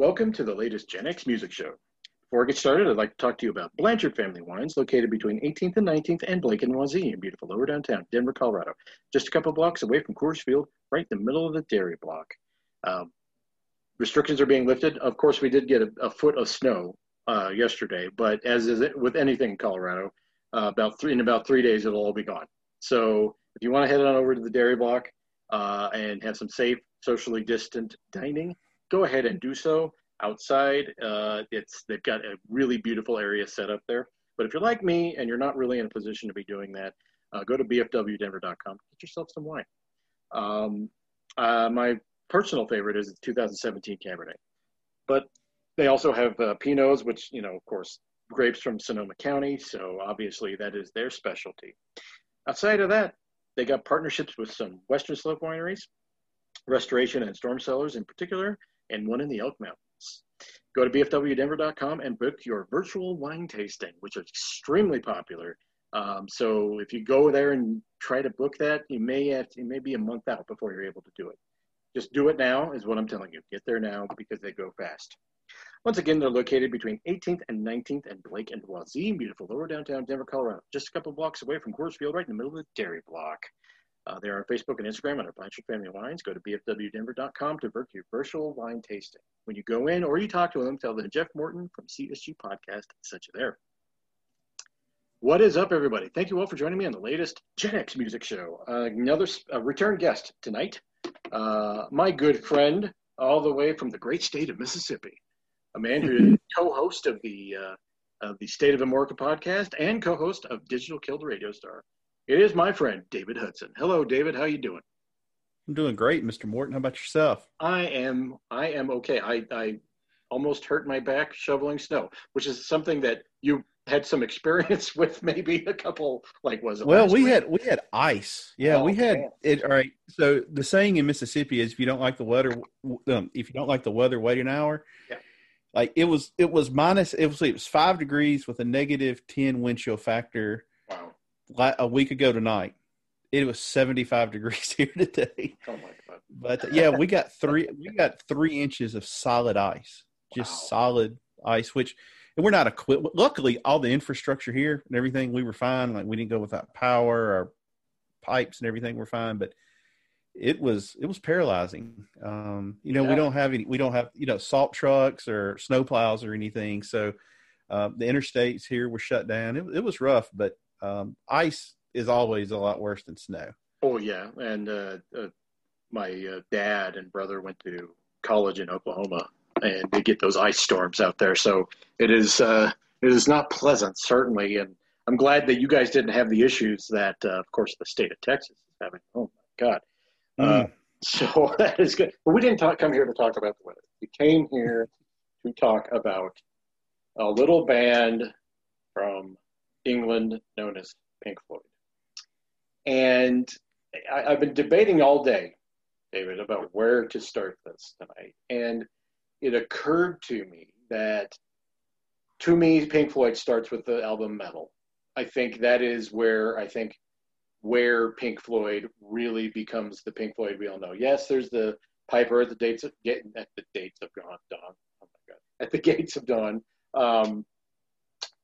Welcome to the latest Gen X Music Show. Before I get started, I'd like to talk to you about Blanchard Family Wines, located between 18th and 19th and Blake and Wazee in beautiful lower downtown Denver, Colorado. Just a couple blocks away from Coors Field, right in the middle of the dairy block. Um, restrictions are being lifted. Of course, we did get a, a foot of snow uh, yesterday, but as is it with anything in Colorado, uh, about three in about three days it'll all be gone. So if you want to head on over to the dairy block uh, and have some safe, socially distant dining, go ahead and do so outside. Uh, it's they've got a really beautiful area set up there. But if you're like me and you're not really in a position to be doing that, uh, go to bfwdenver.com. Get yourself some wine. Um, uh, my personal favorite is the 2017 Cabernet, but they also have uh, Pinots, which you know, of course, grapes from Sonoma County. So obviously that is their specialty. Outside of that, they got partnerships with some Western Slope wineries, Restoration and Storm Cellars in particular, and one in the Elk Mountains. Go to bfwdenver.com and book your virtual wine tasting, which is extremely popular. Um, so if you go there and try to book that, you may have to, it may be a month out before you're able to do it. Just do it now is what I'm telling you. Get there now because they go fast. Once again, they're located between 18th and 19th and Blake and Wazee, beautiful lower downtown Denver, Colorado, just a couple blocks away from Coors Field, right in the middle of the dairy block. Uh, they're on Facebook and Instagram under Blanchard Family Wines. Go to bfwdenver.com to book your virtual wine tasting. When you go in or you talk to them, tell them Jeff Morton from CSG Podcast sent you there. What is up, everybody? Thank you all for joining me on the latest Gen X Music Show. Uh, another uh, return guest tonight, uh, my good friend, all the way from the great state of Mississippi, a man who is co-host of the uh, of the State of Amorica podcast and co-host of Digital Killed Radio Star. It is my friend David Hudson. Hello, David. How you doing? I'm doing great, Mr. Morton. How about yourself? I am. I am okay. I I almost hurt my back shoveling snow, which is something that you had some experience with. Maybe a couple, like was it? Well, we week? had we had ice. Yeah, oh, we had man. it. All right. So the saying in Mississippi is, if you don't like the weather, um, if you don't like the weather, wait an hour. Yeah. Like it was, it was minus. It was it was five degrees with a negative ten wind chill factor a week ago tonight. It was 75 degrees here today. Oh my god! But yeah, we got three. we got three inches of solid ice, just wow. solid ice. Which and we're not equipped. Luckily, all the infrastructure here and everything, we were fine. Like we didn't go without power. Our pipes and everything were fine, but it was it was paralyzing. Um, you know, yeah. we don't have any. We don't have you know salt trucks or snow plows or anything. So uh, the interstates here were shut down. It, it was rough, but um, ice is always a lot worse than snow. Oh yeah, and uh, uh, my uh, dad and brother went to college in Oklahoma, and they get those ice storms out there. So it is uh, it is not pleasant, certainly. And I'm glad that you guys didn't have the issues that, uh, of course, the state of Texas is having. Oh my God. Mm. so that is good. But we didn't talk, come here to talk about the weather. We came here to talk about a little band from England known as Pink Floyd. And I, I've been debating all day, David, about where to start this tonight. And it occurred to me that to me, Pink Floyd starts with the album Meddle. I think that is where I think where Pink Floyd really becomes the Pink Floyd we all know. Yes, there's the Piper at the dates of getting at the dates of dawn. Oh my God, at the gates of dawn. Um,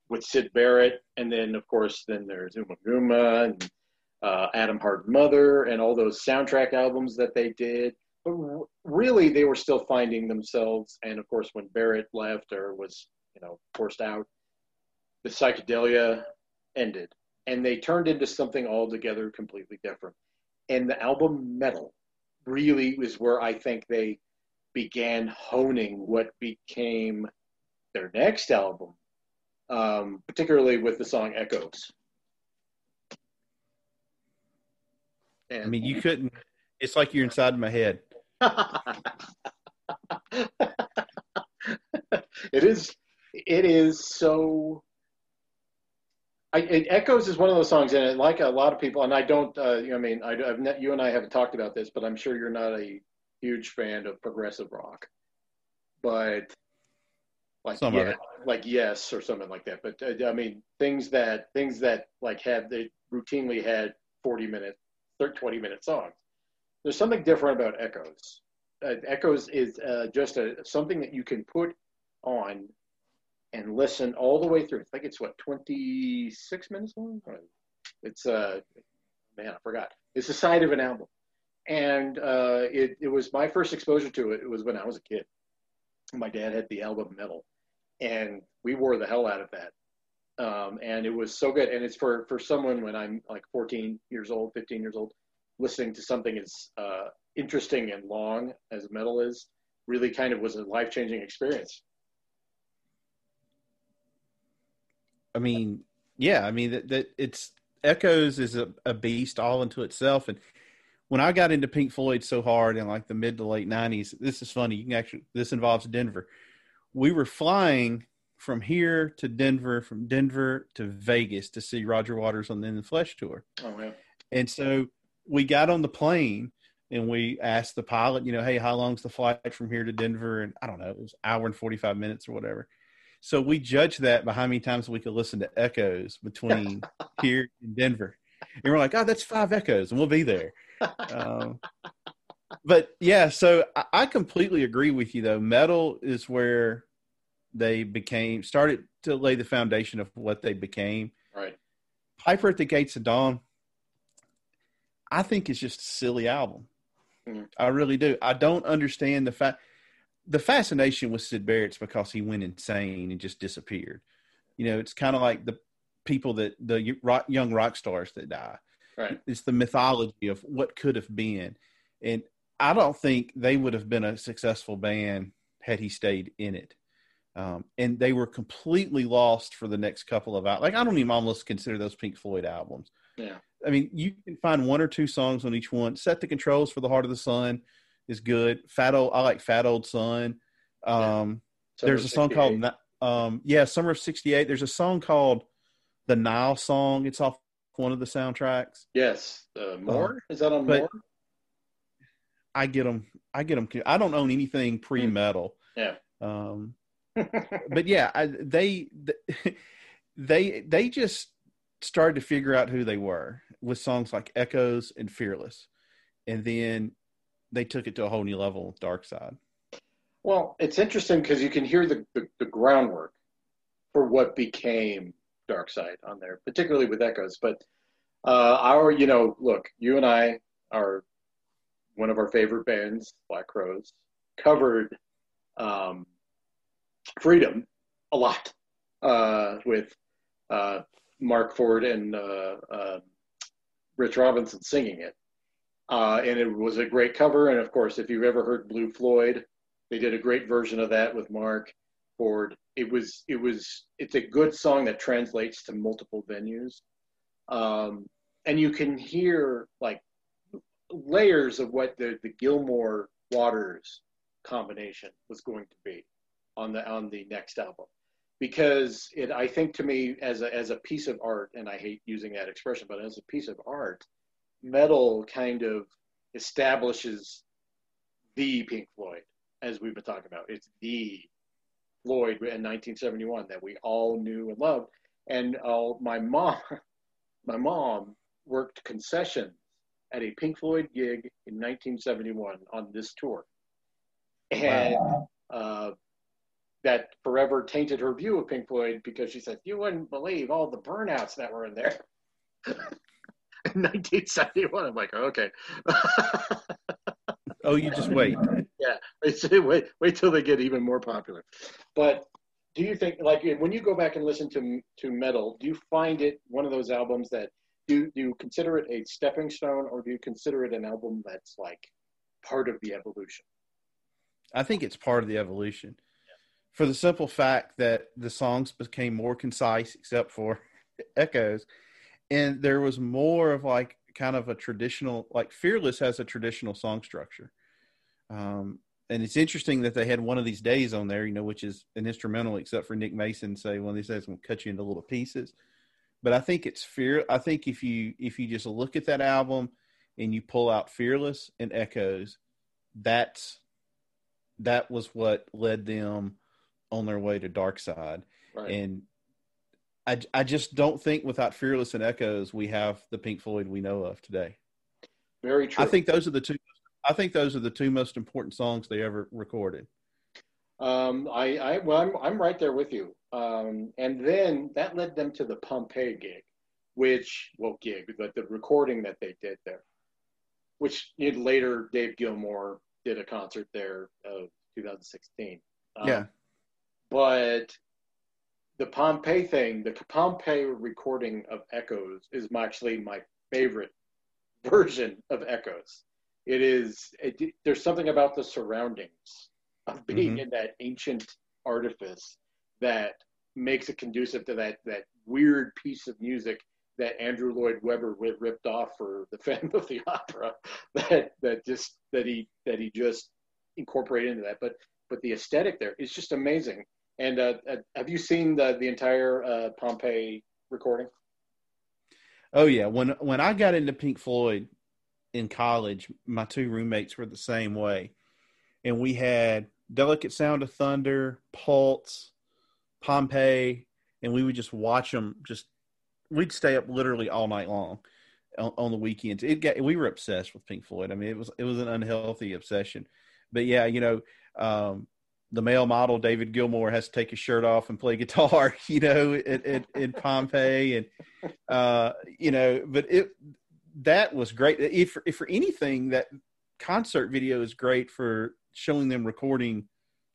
with Syd Barrett, and then of course then there's Ummagumma and uh, Atom Heart Mother and all those soundtrack albums that they did. But really, they were still finding themselves. And of course, when Barrett left or was you know forced out, the psychedelia ended, and they turned into something altogether completely different. And the album Meddle really was where I think they began honing what became their next album, um, particularly with the song Echoes. And, I mean, you couldn't. It's like you're inside my head. it is. It is so. I, it, Echoes is one of those songs, and like a lot of people, and I don't. Uh, you know, I mean, I, have net, you and I haven't talked about this, but I'm sure you're not a huge fan of progressive rock. But like Some yeah, like yes or something like that. But uh, I mean things that things that like had they routinely had 40 minute, 30, 20 minute songs. There's something different about Echoes, uh, Echoes is uh, just a something that you can put on and listen all the way through. I think it's what 26 minutes long. It's uh, man, I forgot. It's the side of an album, and uh, it it was my first exposure to it. It was when I was a kid. My dad had the album Meddle, and we wore the hell out of that. Um, and it was so good. And it's for for someone when I'm like 14 years old, 15 years old, listening to something as uh, interesting and long as Meddle is, really kind of was a life changing experience. I mean, yeah, I mean that, that it's Echoes is a, a beast all into itself. And when I got into Pink Floyd so hard in like the mid to late nineties, this is funny. You can actually this involves Denver. We were flying from here to Denver, from Denver to Vegas to see Roger Waters on the In the Flesh tour. Oh yeah. And so we got on the plane and we asked the pilot, you know, hey, how long's the flight from here to Denver? And I don't know, it was hour and forty five minutes or whatever. So we judged that by how many times we could listen to echoes between here and Denver. And we're like, oh, that's five echoes, and we'll be there. Um, but yeah, so I, I completely agree with you, though. Meddle is where they became started to lay the foundation of what they became. Right. Piper at the Gates of Dawn, I think is just a silly album. Mm-hmm. I really do. I don't understand the fact the fascination with Syd Barrett's because he went insane and just disappeared. You know, it's kind of like the people that the rock, young rock stars that die. Right. It's the mythology of what could have been, and I don't think they would have been a successful band had he stayed in it. Um, and they were completely lost for the next couple of hours. Like I don't even almost consider those Pink Floyd albums. Yeah. I mean, you can find one or two songs on each one. Set the controls for the Heart of the Sun is good. Fat old, I like Fat Old Sun. Um, yeah. There's a song called, um, yeah, Summer of '68. There's a song called the Nile Song. It's off one of the soundtracks. Yes, uh, more uh, is that on more? I get them. I get them. I don't own anything pre-Meddle. Yeah. Um, but yeah, I, they they they just started to figure out who they were with songs like Echoes and Fearless, and then they took it to a whole new level Dark Side. Well, it's interesting because you can hear the, the, the, groundwork for what became Dark Side on there, particularly with Echoes. But uh, our, you know, look, you and I are one of our favorite bands, Black Crowes, covered um, Freedom a lot uh, with uh, Marc Ford and uh, uh, Rich Robinson singing it. Uh, and it was a great cover. And of course, if you've ever heard Blue Floyd, they did a great version of that with Marc Ford. It was it was it's a good song that translates to multiple venues, um, and you can hear like layers of what the the Gilmour Waters combination was going to be on the on the next album because it I think to me as a as a piece of art and I hate using that expression but as a piece of art Meddle kind of establishes the Pink Floyd, as we've been talking about. It's the Floyd in 1971 that we all knew and loved. And uh, my mom, my mom worked concessions at a Pink Floyd gig in 1971 on this tour, and wow. uh, that forever tainted her view of Pink Floyd because she said you wouldn't believe all the burnouts that were in there. in 1971. I'm like, okay. oh, you just wait. Yeah, wait, wait, wait till they get even more popular. But do you think, like, when you go back and listen to to Meddle, do you find it one of those albums that do, do you consider it a stepping stone, or do you consider it an album that's like part of the evolution? I think it's part of the evolution, for the simple fact that the songs became more concise, except for echoes. And there was more of like kind of a traditional like fearless has a traditional song structure. Um, and it's interesting that they had one of these days on there you know which is an instrumental except for nick mason say one of these days to cut you into little pieces. But i think it's fear i think if you if you just look at that album and you pull out fearless and echoes that's that was what led them on their way to dark side right. and I, I just don't think without Fearless and Echoes we have the Pink Floyd we know of today. Very true. I think those are the two. I think those are the two most important songs they ever recorded. Um, I, I, well, I'm, I'm right there with you. Um, and then that led them to the Pompeii gig, which, well, gig, but the recording that they did there, which later Dave Gilmour did a concert there of 2016. Um, yeah. But the Pompeii thing, the Pompeii recording of Echoes is actually my favorite version of Echoes. It is, it, there's something about the surroundings of being mm-hmm. in that ancient artifice that makes it conducive to that, that weird piece of music that Andrew Lloyd Webber ripped off for the Phantom of the Opera that, that just, that he, that he just incorporated into that. But, but the aesthetic there is just amazing. And uh, uh, have you seen the the entire uh, Pompeii recording? Oh yeah, when when I got into Pink Floyd in college, my two roommates were the same way, and we had Delicate Sound of Thunder, Pulse, Pompeii, and we would just watch them. Just we'd stay up literally all night long on, the weekends. It got we were obsessed with Pink Floyd. I mean, it was it was an unhealthy obsession, but yeah, you know. Um, the male model David Gilmour has to take his shirt off and play guitar, you know, in, in Pompeii, and uh, you know, but it that was great. If if for anything, that concert video is great for showing them recording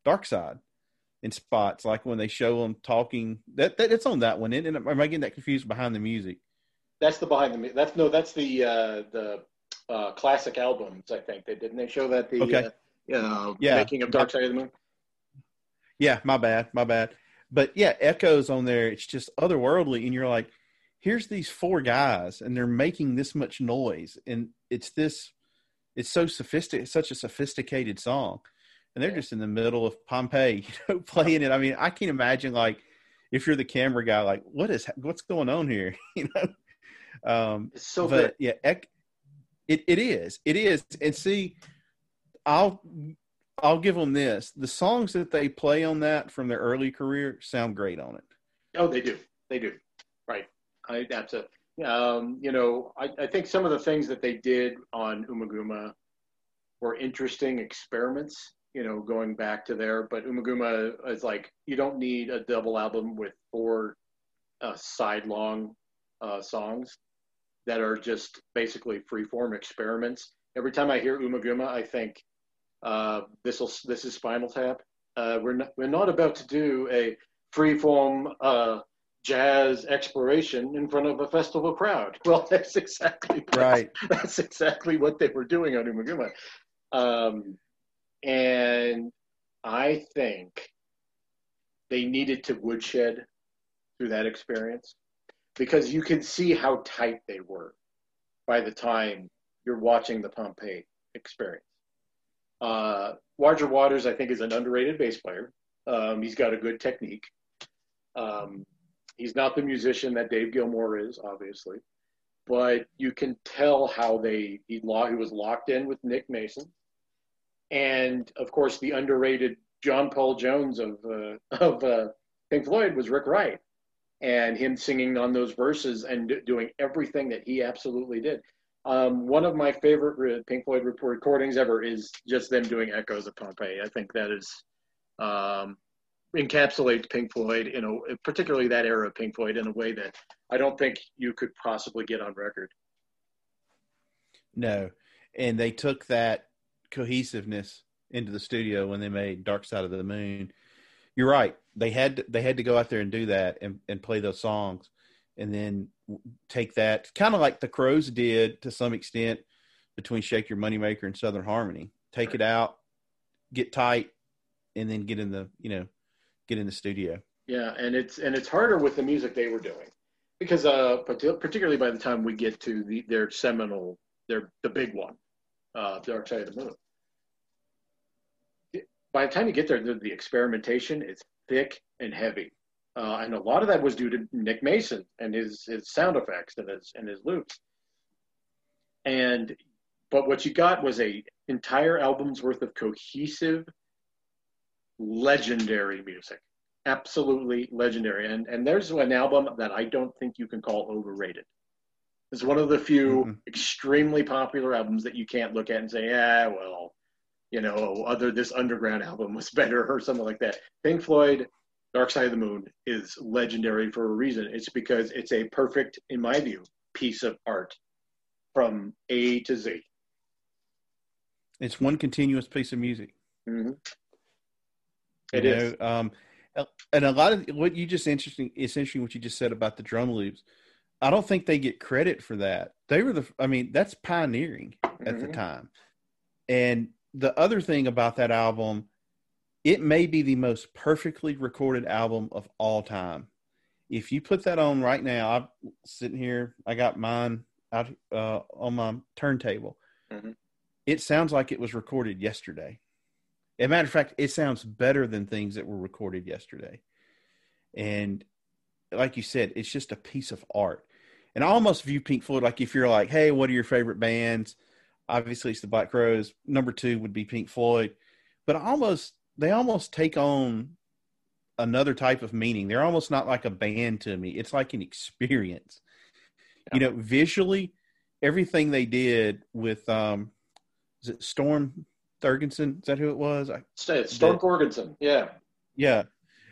Dark Side in spots, like when they show them talking. That, that it's on that one. And am I getting that confused behind the music? That's the behind the music. that's no, that's the uh, the uh, classic albums. I think they didn't they show that the okay. uh, yeah making of Dark Side of the Moon. Yeah, my bad, my bad. But yeah, echoes on there. It's just otherworldly, and you're like, here's these four guys, and they're making this much noise, and it's this, it's so sophisticated, such a sophisticated song, and they're just in the middle of Pompeii, you know, playing it. I mean, I can imagine like if you're the camera guy, like what is what's going on here, you know? Um, it's so but good. yeah, it it is, it is, and see, I'll I'll give them this: the songs that they play on that from their early career sound great on it. Oh, they do. They do. Right. I, that's a. Um, you know, I, I think some of the things that they did on Ummagumma were interesting experiments. You know, going back to there, but Ummagumma is like you don't need a double album with four uh, side-long uh, songs that are just basically free-form experiments. Every time I hear Ummagumma, I think uh, this will this is Spinal Tap. Uh, we're not, we're not about to do a freeform uh, jazz exploration in front of a festival crowd. Well, that's exactly right. That's, that's exactly what they were doing on Ummagumma. Um, and I think they needed to woodshed through that experience because you can see how tight they were by the time you're watching the Pompeii experience. Uh, Roger Waters, I think, is an underrated bass player. Um, he's got a good technique. Um, he's not the musician that Dave Gilmour is, obviously, but you can tell how they he, he was locked in with Nick Mason, and of course the underrated John Paul Jones of uh, of uh, Pink Floyd was Rick Wright, and him singing on those verses and d- doing everything that he absolutely did. Um, one of my favorite Pink Floyd recordings ever is just them doing echoes of Pompeii. I think that is um, encapsulates Pink Floyd in a particularly that era of Pink Floyd in a way that I don't think you could possibly get on record. No, and they took that cohesiveness into the studio when they made Dark Side of the Moon. You're right. They had to, they had to go out there and do that and, and play those songs and then take that kind of like the Crowes did to some extent between Shake Your Moneymaker and Southern Harmony. Take it out, get tight, and then get in the you know get in the studio. Yeah, and it's and it's harder with the music they were doing because uh particularly by the time we get to the their seminal their the big one, uh, Dark Side of the Moon. By the time you get there, the, the experimentation is thick and heavy uh, and a lot of that was due to Nick Mason and his his sound effects and his and his loops. And but what you got was a entire album's worth of cohesive, legendary music, absolutely legendary. And and there's an album that I don't think you can call overrated. It's one of the few mm-hmm. extremely popular albums that you can't look at and say, yeah, well, you know, other this underground album was better or something like that. Pink Floyd, Dark Side of the Moon is legendary for a reason. It's because it's a perfect, in my view, piece of art from A to Z. It's one continuous piece of music. Mm-hmm. It you is. Know, um, and a lot of what you just interesting. It's interesting what you just said about the drum loops. I don't think they get credit for that. They were the. I mean, that's pioneering at mm-hmm. the time. And the other thing about that album, it may be the most perfectly recorded album of all time. If you put that on right now, I'm sitting here. I got mine out uh, on my turntable. Mm-hmm. It sounds like it was recorded yesterday. As a matter of fact, it sounds better than things that were recorded yesterday. And like you said, it's just a piece of art. And I almost view Pink Floyd like if you're like, hey, what are your favorite bands? Obviously, it's the Black Crowes. Number two would be Pink Floyd. But I almost they almost take on another type of meaning. They're almost not like a band to me. It's like an experience. Yeah. You know, visually, everything they did with um is it Storm Thorgerson? Is that who it was? I, Storm Thorgerson. Yeah. Yeah.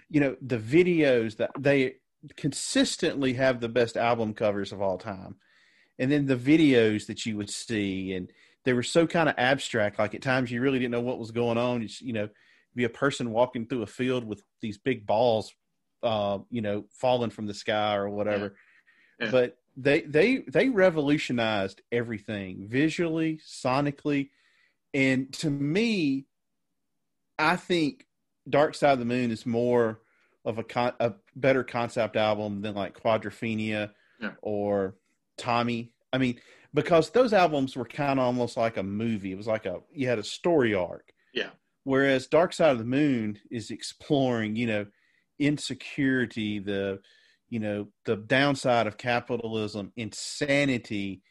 You know, the videos that they consistently have the best album covers of all time. And then the videos that you would see, and they were so kind of abstract. Like at times you really didn't know what was going on. It's, you know, be a person walking through a field with these big balls, uh, you know, falling from the sky or whatever. Yeah. Yeah. But they they they revolutionized everything visually, sonically, and to me, I think Dark Side of the Moon is more of a con- a better concept album than like Quadrophenia yeah. or Tommy. I mean, because those albums were kind of almost like a movie. It was like a you had a story arc. Yeah. Whereas Dark Side of the Moon is exploring, you know, insecurity, the you know, the downside of capitalism, insanity,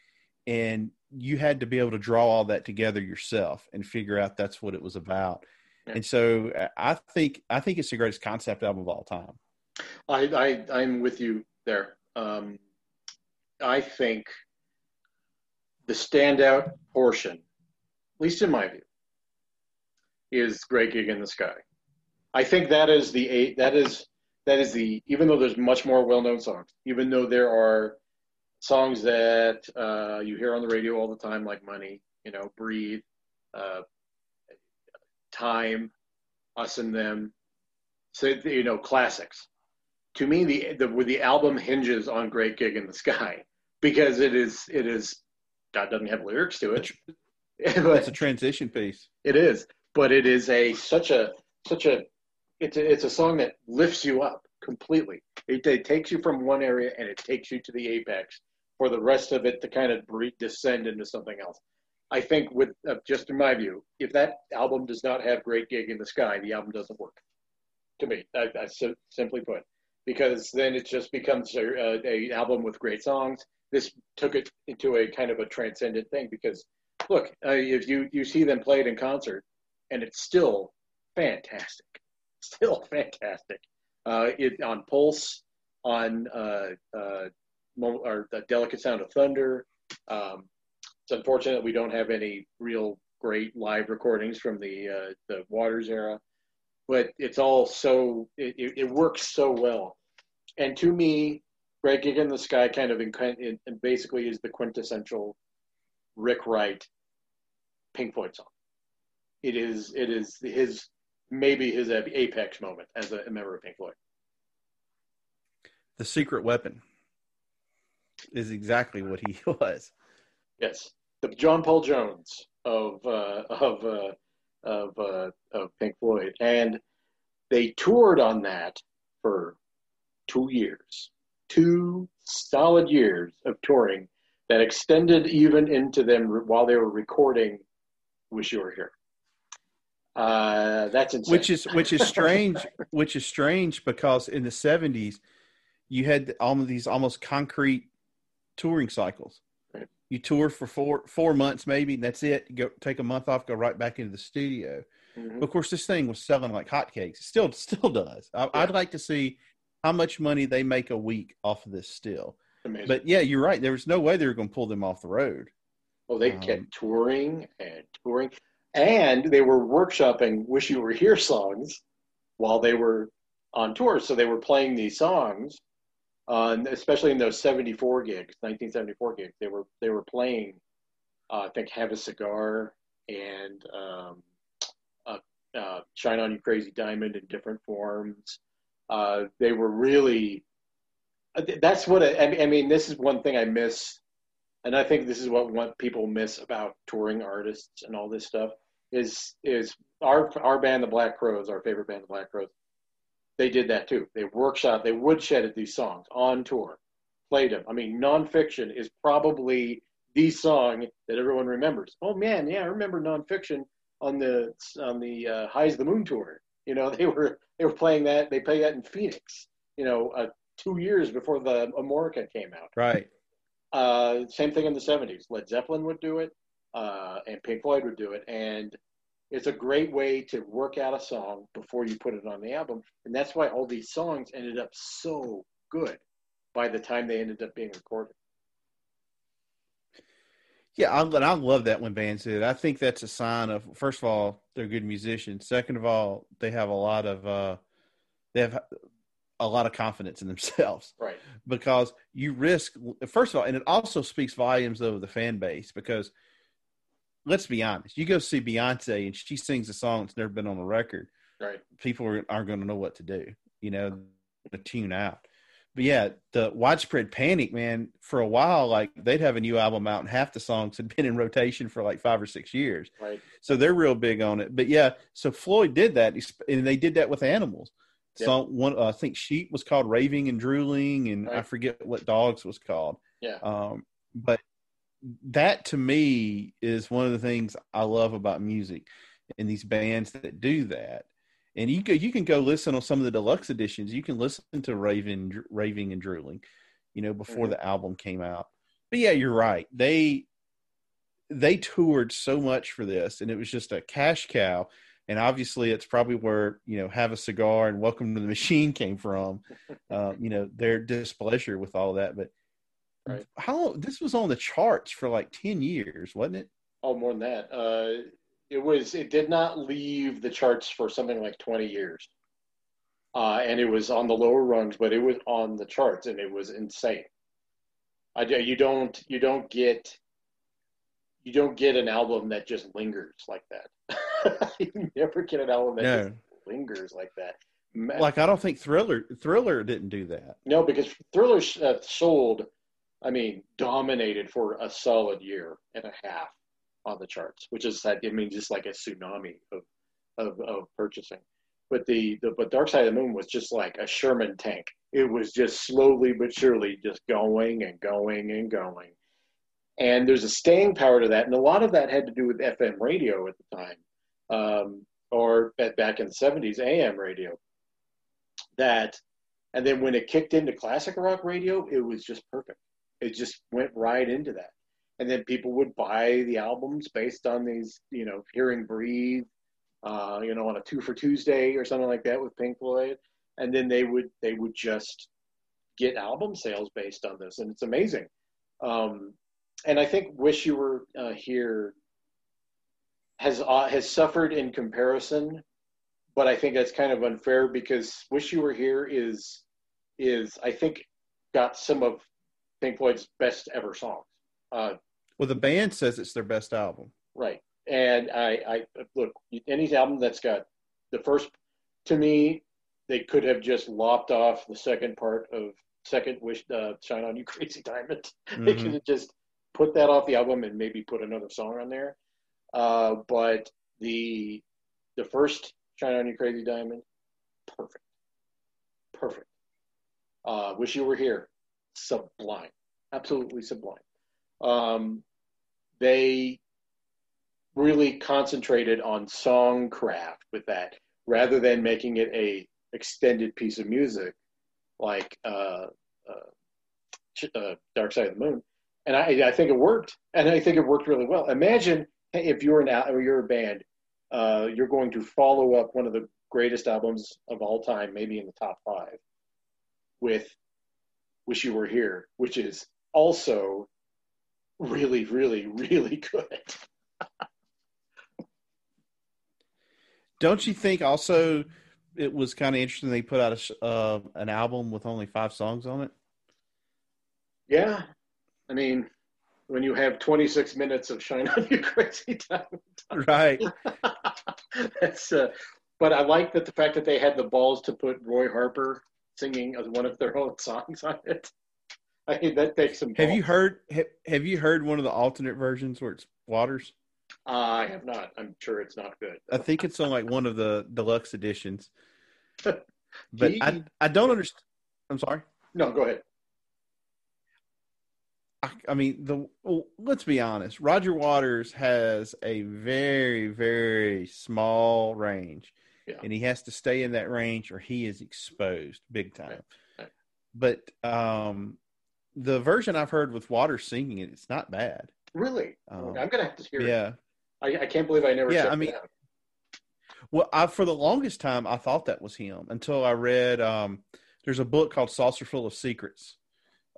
and you had to be able to draw all that together yourself and figure out that's what it was about. Yeah. And so uh, I think I think it's the greatest concept album of all time. I, I am with you there. Um, I think the standout portion, at least in my view, is "Great Gig in the Sky." I think that is the eight. That is that is the even though there's much more well-known songs, even though there are songs that uh, you hear on the radio all the time, like "Money," you know, "Breathe," uh, "Time," "Us and Them," so you know, classics. To me, the the the album hinges on "Great Gig in the Sky" because it is it is God doesn't have lyrics to it. it's a transition piece. It is, but it is a such a such a it's a, it's a song that lifts you up completely. It, it, takes you from one area and it takes you to the apex for the rest of it to kind of descend into something else. I think, with uh, just in my view, if that album does not have "Great Gig in the Sky," the album doesn't work. To me, I, I simply put, because then it just becomes a, a, album with great songs. This took it into a kind of a transcendent thing because, look, uh, if you you see them play it in concert, and it's still fantastic, still fantastic. Uh, it on Pulse, on uh, uh or the delicate sound of thunder. Um, it's unfortunate we don't have any real great live recordings from the uh, the Waters era, but it's all so it, it, works so well. And to me, Great Gig in the Sky kind of in, in basically is the quintessential Rick Wright Pink Floyd song. It is it is his maybe his apex moment as a member of Pink Floyd. The secret weapon is exactly what he was. Yes, the John Paul Jones of uh, of uh, of uh, of Pink Floyd, and they toured on that for two years, two solid years of touring that extended even into them while they were recording "Wish You Were Here." Uh, that's insane. Which is which is strange. which is strange because in the seventies, you had all of these almost concrete touring cycles. Right. You tour for four four months maybe, and that's it. You go take a month off, go right back into the studio. Mm-hmm. Of course, this thing was selling like hotcakes. It still still does. I, would like to see how much money they make a week off of this still. Amazing. But yeah, you're right. There was no way they were going to pull them off the road. Oh, they Um, kept touring and touring, and they were workshopping "Wish You Were Here" songs while they were on tour. So they were playing these songs, uh, especially in those '74 gigs, 1974 gigs. They were they were playing, uh, I think, "Have a Cigar" and um, uh, uh, "Shine On You Crazy Diamond" in different forms. Uh, they were really. uh, That's what I, I I mean. This is one thing I miss and I think this is what what people miss about touring artists and all this stuff is is our our band, the Black Crowes, our favorite band, the Black Crowes. They did that too. They workshop, they woodshedded these songs on tour, played them. I mean, nonfiction is probably the song that everyone remembers. Oh man, yeah, I remember nonfiction on the on the uh, High as the Moon tour. You know, they were they were playing that. They played that in Phoenix. You know, uh, two years before the Amorica came out. Right. Uh, same thing in the 70s. Led Zeppelin would do it, uh, and Pink Floyd would do it. And it's a great way to work out a song before you put it on the album. And that's why all these songs ended up so good by the time they ended up being recorded. Yeah, I, I love that when bands do it. I think that's a sign of first of all they're good musicians. Second of all, they have a lot of uh, they have a lot of confidence in themselves Right. because you risk first of all, and it also speaks volumes of the fan base because let's be honest, you go see Beyonce and she sings a song that's never been on the record, Right. people are, aren't going to know what to do, you know, to tune out. But yeah, the widespread panic, man, for a while, like they'd have a new album out and half the songs had been in rotation for like five or six years. Right. So they're real big on it. But yeah, so Floyd did that, and they did that with animals. Yep. So one, uh, I think sheep was called raving and drooling, and I forget what dogs was called. Yeah. Um, but that to me is one of the things I love about music and these bands that do that. And you go, you can go listen on some of the deluxe editions. You can listen to Raven, raving and drooling, you know, before Mhm. the album came out. But yeah, you're right. They they toured so much for this, and it was just a cash cow. And obviously, it's probably where you know, have a cigar and welcome to the machine came from. Uh, you know, their displeasure with all that. But Right. how this was on the charts for like ten years, wasn't it? Oh, more than that. Uh, it was. It did not leave the charts for something like 20 years, uh, and it was on the lower rungs, but it was on the charts, and it was insane. I, you don't. You don't get. You don't get an album that just lingers like that. you never get an element that No. just lingers like that. Like I don't think Thriller Thriller didn't do that. no, because Thriller uh, sold, I mean, dominated for a solid year and a half on the charts, which is that I mean, just like a tsunami of of, of purchasing. But the, the but Dark Side of the Moon was just like a Sherman tank. It was just slowly but surely just going and going and going. And there's a staying power to that, and a lot of that had to do with FM radio at the time, um, or at, back in the '70s, AM radio. That and then when it kicked into classic rock radio, it was just perfect. It just went right into that. And then people would buy the albums based on these, you know, Hearing Breathe, uh, you know, on a two for Tuesday or something like that with Pink Floyd. And then they would they would just get album sales based on this, and it's amazing. Um, and I think "Wish You Were uh, Here" has uh, has suffered in comparison, but I think that's kind of unfair because "Wish You Were Here" is is I think got some of Pink Floyd's best ever songs. Uh, Well, the band says it's their best album. right, and I, I look any album that's got the first to me they could have just lopped off the second part of second wish uh, shine on you crazy diamond they Mhm. could have just put that off the album and maybe put another song on there uh, but the the first shine on Your crazy diamond perfect. Perfect. Uh, wish you were here. Sublime. Absolutely sublime. Um, they really concentrated on song craft with that rather than making it a extended piece of music like uh, uh, uh, Dark Side of the Moon. And I, I think it worked, and I think it worked really well. Imagine if you're an or you're a band, uh, you're going to follow up one of the greatest albums of all time, maybe in the top five, with Wish You Were Here, which is also really, really, really good. Don't you think also it was kind of interesting they put out a, uh, an album with only five songs on it? Yeah. I mean, when you have 26 minutes of Shine On You Crazy Diamond. Right. That's, uh, but I like that the fact that they had the balls to put Roy Harper singing as one of their own songs on it. I mean, that takes some. Have you heard? Have, have you heard one of the alternate versions where it's Waters? Uh, I have not. I'm sure it's not good. I think it's on like one of the deluxe editions. but he, I I don't understand. I'm sorry. No, go ahead. I, I mean, the well, let's be honest. Roger Waters has a very very small range, yeah. and he has to stay in that range or he is exposed big time. Right. Right. But um, the version I've heard with Waters singing it, it's not bad. Really? Um, I'm gonna have to hear yeah. it. I, I can't believe I never. Yeah, I mean, well, I for the longest time I thought that was him until I read. Um, there's a book called Saucerful of Secrets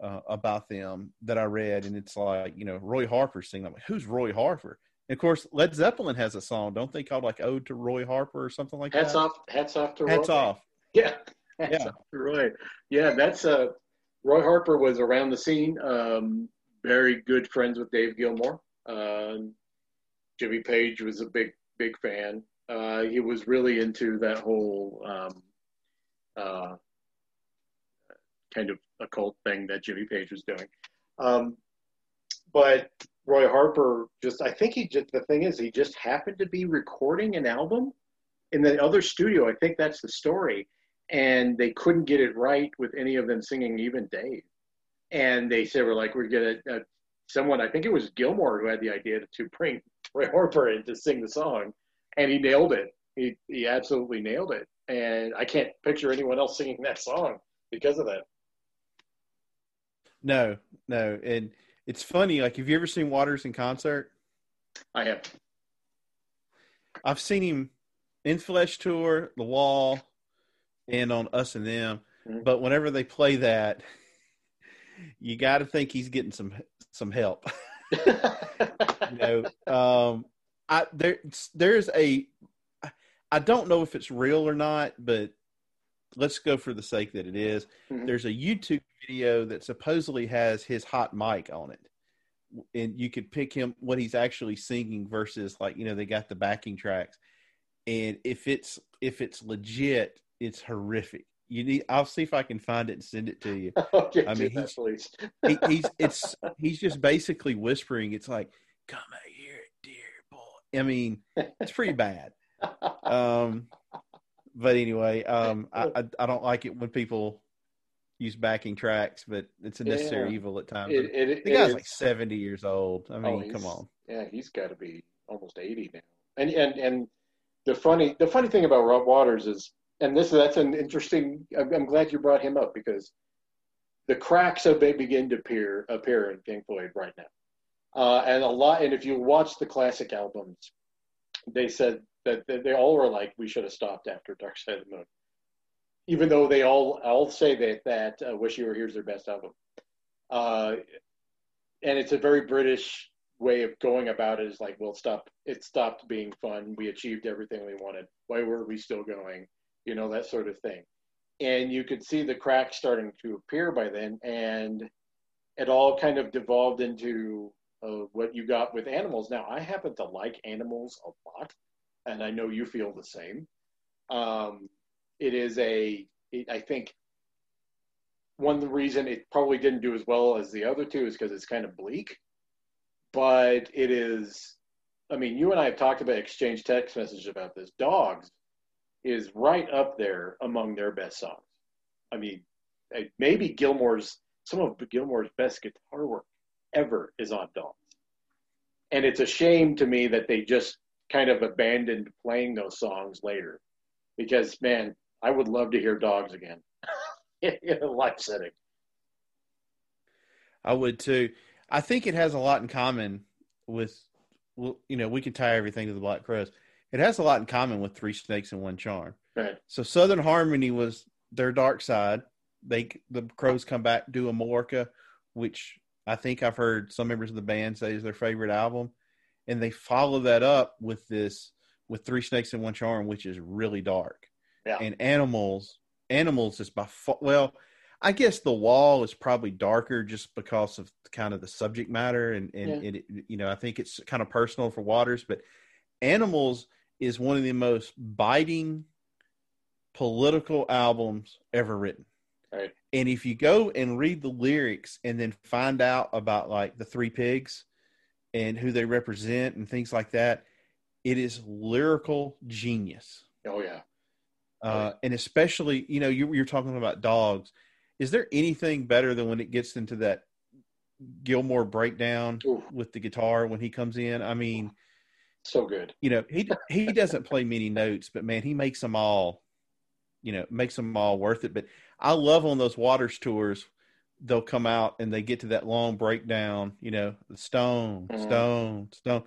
uh, about them that I read, and it's like you know Roy Harper singing. I'm like, who's Roy Harper? And of course, Led Zeppelin has a song, don't they, called like "Ode to Roy Harper" or something like hats that. Hats off, hats off to hats Roy. off. Yeah, hats yeah, off Roy. Yeah, that's uh, Roy Harper was around the scene. Um, very good friends with Dave Gilmour. Um, Jimmy Page was a big, big fan. Uh, he was really into that whole um, uh, kind of occult thing that Jimmy Page was doing. Um, but Roy Harper just, I think he just, the thing is, he just happened to be recording an album in the other studio. I think that's the story. And they couldn't get it right with any of them singing, even Dave. And they said, we're like, we're going to, uh, someone, I think it was Gilmour who had the idea to bring Roy Harper in to sing the song. And he nailed it. He, he absolutely nailed it. And I can't picture anyone else singing that song because of that. No, no. And it's funny. Like, have you ever seen Waters in concert? I have. I've seen him in Flesh Tour, The Wall, and on Us and Them. Mm-hmm. But whenever they play that, you got to think he's getting some some help. you know, um, I there there's a I don't know if it's real or not, but let's go for the sake that it is. Mm-hmm. There's a YouTube video that supposedly has his hot mic on it. And you could pick him what he's actually singing versus like, you know, they got the backing tracks. And if it's if it's legit, it's horrific. You need I'll see if I can find it and send it to you. okay, I mean he's, he, he's it's he's just basically whispering, it's like, come here, dear boy. I mean, it's pretty bad. Um but anyway, um, I, I, I don't like it when people use backing tracks, but it's a necessary yeah. evil at times. It, it, the guy's like seventy years old. I mean, oh, come on. Yeah, he's got to be almost eighty now. And and and the funny the funny thing about Rob Waters is, and this that's an interesting. I'm, I'm glad you brought him up because the cracks of it begin to appear appear in Pink Floyd right now. Uh, and a lot, and if you watch the classic albums, they said that, that they all were like, we should have stopped after Dark Side of the Moon, even though they all all say that that uh, Wish You Were Here's their best album. Uh, and it's a very British way of going about it. Is like, well, stop. It stopped being fun. We achieved everything we wanted. Why were we still going? You know that sort of thing. And you could see the cracks starting to appear by then, and it all kind of devolved into uh, what you got with animals. Now, I happen to like animals a lot and I know you feel the same. Um, it is a, it, I think, one reason it probably didn't do as well as the other two is because it's kind of bleak, but it is. I mean, you and I have talked about exchange text messages about this. Dogs is right up there among their best songs. I mean, maybe Gilmour's, some of Gilmour's best guitar work ever is on Dogs, and it's a shame to me that they just kind of abandoned playing those songs later. Because man i would love to hear dogs again in a live setting. I would too. I think it has a lot in common with well you know we can tie everything to the black crowes it has a lot in common with three snakes and one charm. Right. So southern harmony was their dark side. They the Crowes come back do Amorica, which I think I've heard some members of the band say is their favorite album, and they follow that up with this with Three Snakes and One Charm, which is really dark. Yeah. And Animals, Animals is by far, well, I guess the wall is probably darker just because of kind of the subject matter and and Yeah. it, you know I think it's kind of personal for Waters, but Animals is one of the most biting political albums ever written. Right. And if you go and read the lyrics and then find out about like the three pigs and who they represent and things like that, it is lyrical genius. Oh yeah. Uh, and especially, you know, you, you're talking about dogs. Is there anything better than when it gets into that Gilmour breakdown Oof. with the guitar when he comes in? I mean, So good. you know, he he doesn't play many notes, but man, he makes them all, you know, makes them all worth it. But I love on those Waters tours, they'll come out and they get to that long breakdown, you know, the stone, Mhm. stone, stone,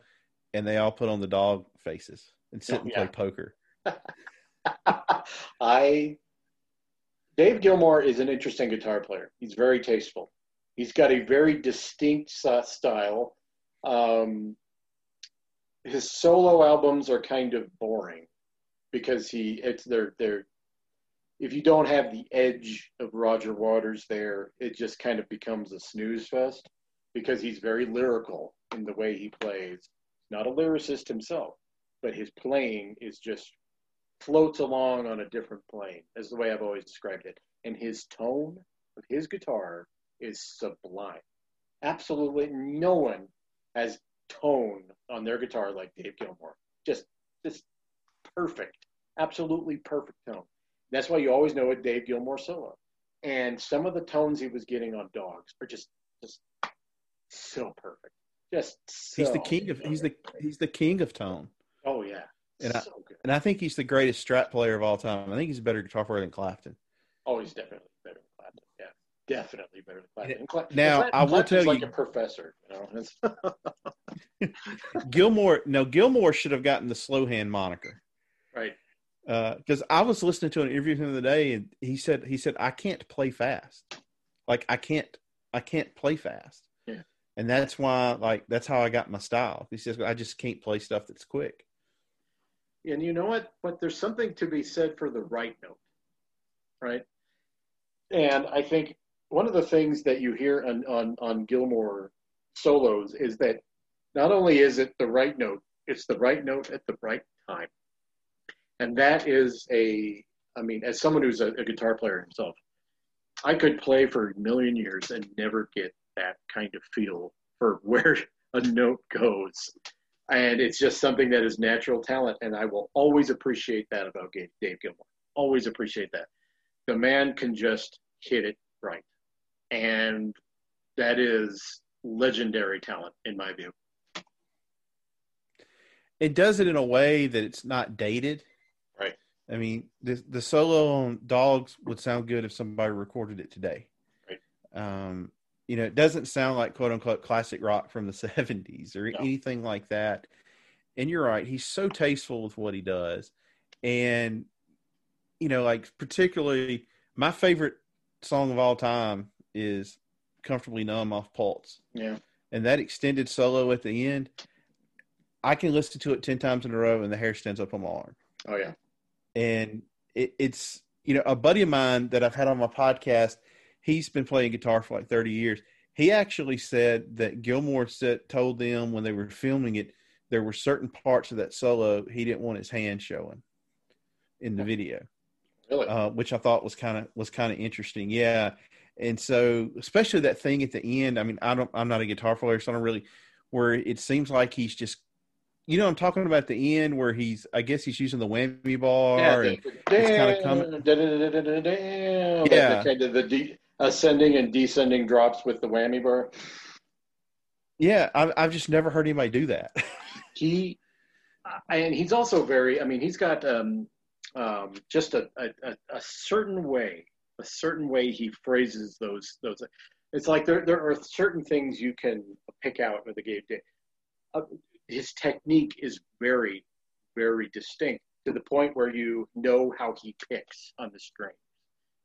and they all put on the dog faces and sit and yeah. play poker. I Dave Gilmour is an interesting guitar player. He's very tasteful. He's got a very distinct uh, style. Um, his solo albums are kind of boring because he it's they're they're if you don't have the edge of Roger Waters there, it just kind of becomes a snooze fest because he's very lyrical in the way he plays. Not a lyricist himself, but his playing is just floats along on a different plane, is the way I've always described it. And his tone of his guitar is sublime. Absolutely no one has tone on their guitar like Dave Gilmour. Just just perfect. Absolutely perfect tone. That's why you always know a Dave Gilmour solo. And some of the tones he was getting on Dogs are just just so perfect. Just He's the king of he's the he's the king of tone, oh yeah, And I- good. and I think he's the greatest Strat player of all time. I think he's a better guitar player than Clapton. Oh, he's definitely better than Clapton. Yeah, definitely better than Clapton. Now, Clapton- I will Clapton's tell you, like a professor. You know, Gilmour, no, Gilmour should have gotten the slow hand moniker. right. Uh, because I was listening to an interview the other day, and he said he said I can't play fast, like I can't I can't play fast, Yeah. and that's why like that's how I got my style. He says I just can't play stuff that's quick. And you know what? But there's something to be said for the right note, right? And I think one of the things that you hear on on, on Gilmour solos is that not only is it the right note, it's the right note at the right time. And that is a, I mean, as someone who's a, a guitar player himself, I could play for a million years and never get that kind of feel for where a note goes. And it's just something that is natural talent and i will always appreciate that about Ga- dave gilmour always appreciate that. The man can just hit it right. And that is legendary talent in my view. It does it in a way that it's not dated. I mean, the the solo on Dogs would sound good if somebody recorded it today. Right. Um, you know, it doesn't sound like quote unquote classic rock from the seventies or No. anything like that. And you're right; he's so tasteful with what he does, and you know, like particularly my favorite song of all time is "Comfortably Numb" off Pulse yeah and that extended solo at the end, I can listen to it ten times in a row, and the hair stands up on my arm. oh yeah And it, it's you know a buddy of mine that I've had on my podcast. He's been playing guitar for like thirty years. He actually said that Gilmour said told them when they were filming it there were certain parts of that solo he didn't want his hand showing in the video really uh, which I thought was kind of was kind of interesting. Yeah, and so especially that thing at the end. I mean, I don't. I'm not a guitar player, so I don't really. Where it seems like he's just, you know, I'm talking about the end where he's. I guess he's using the whammy bar. yeah and, the- it's kinda coming- Yeah. the, kind of the de- ascending and descending drops with the whammy bar yeah, I've, I've just never heard anybody do that. he and he's also very i mean he's got um, um, just a, a, a- a certain way a certain way he phrases those those it's like there, there are certain things you can pick out with the game uh, his technique is very very distinct to the point where you know how he picks on the string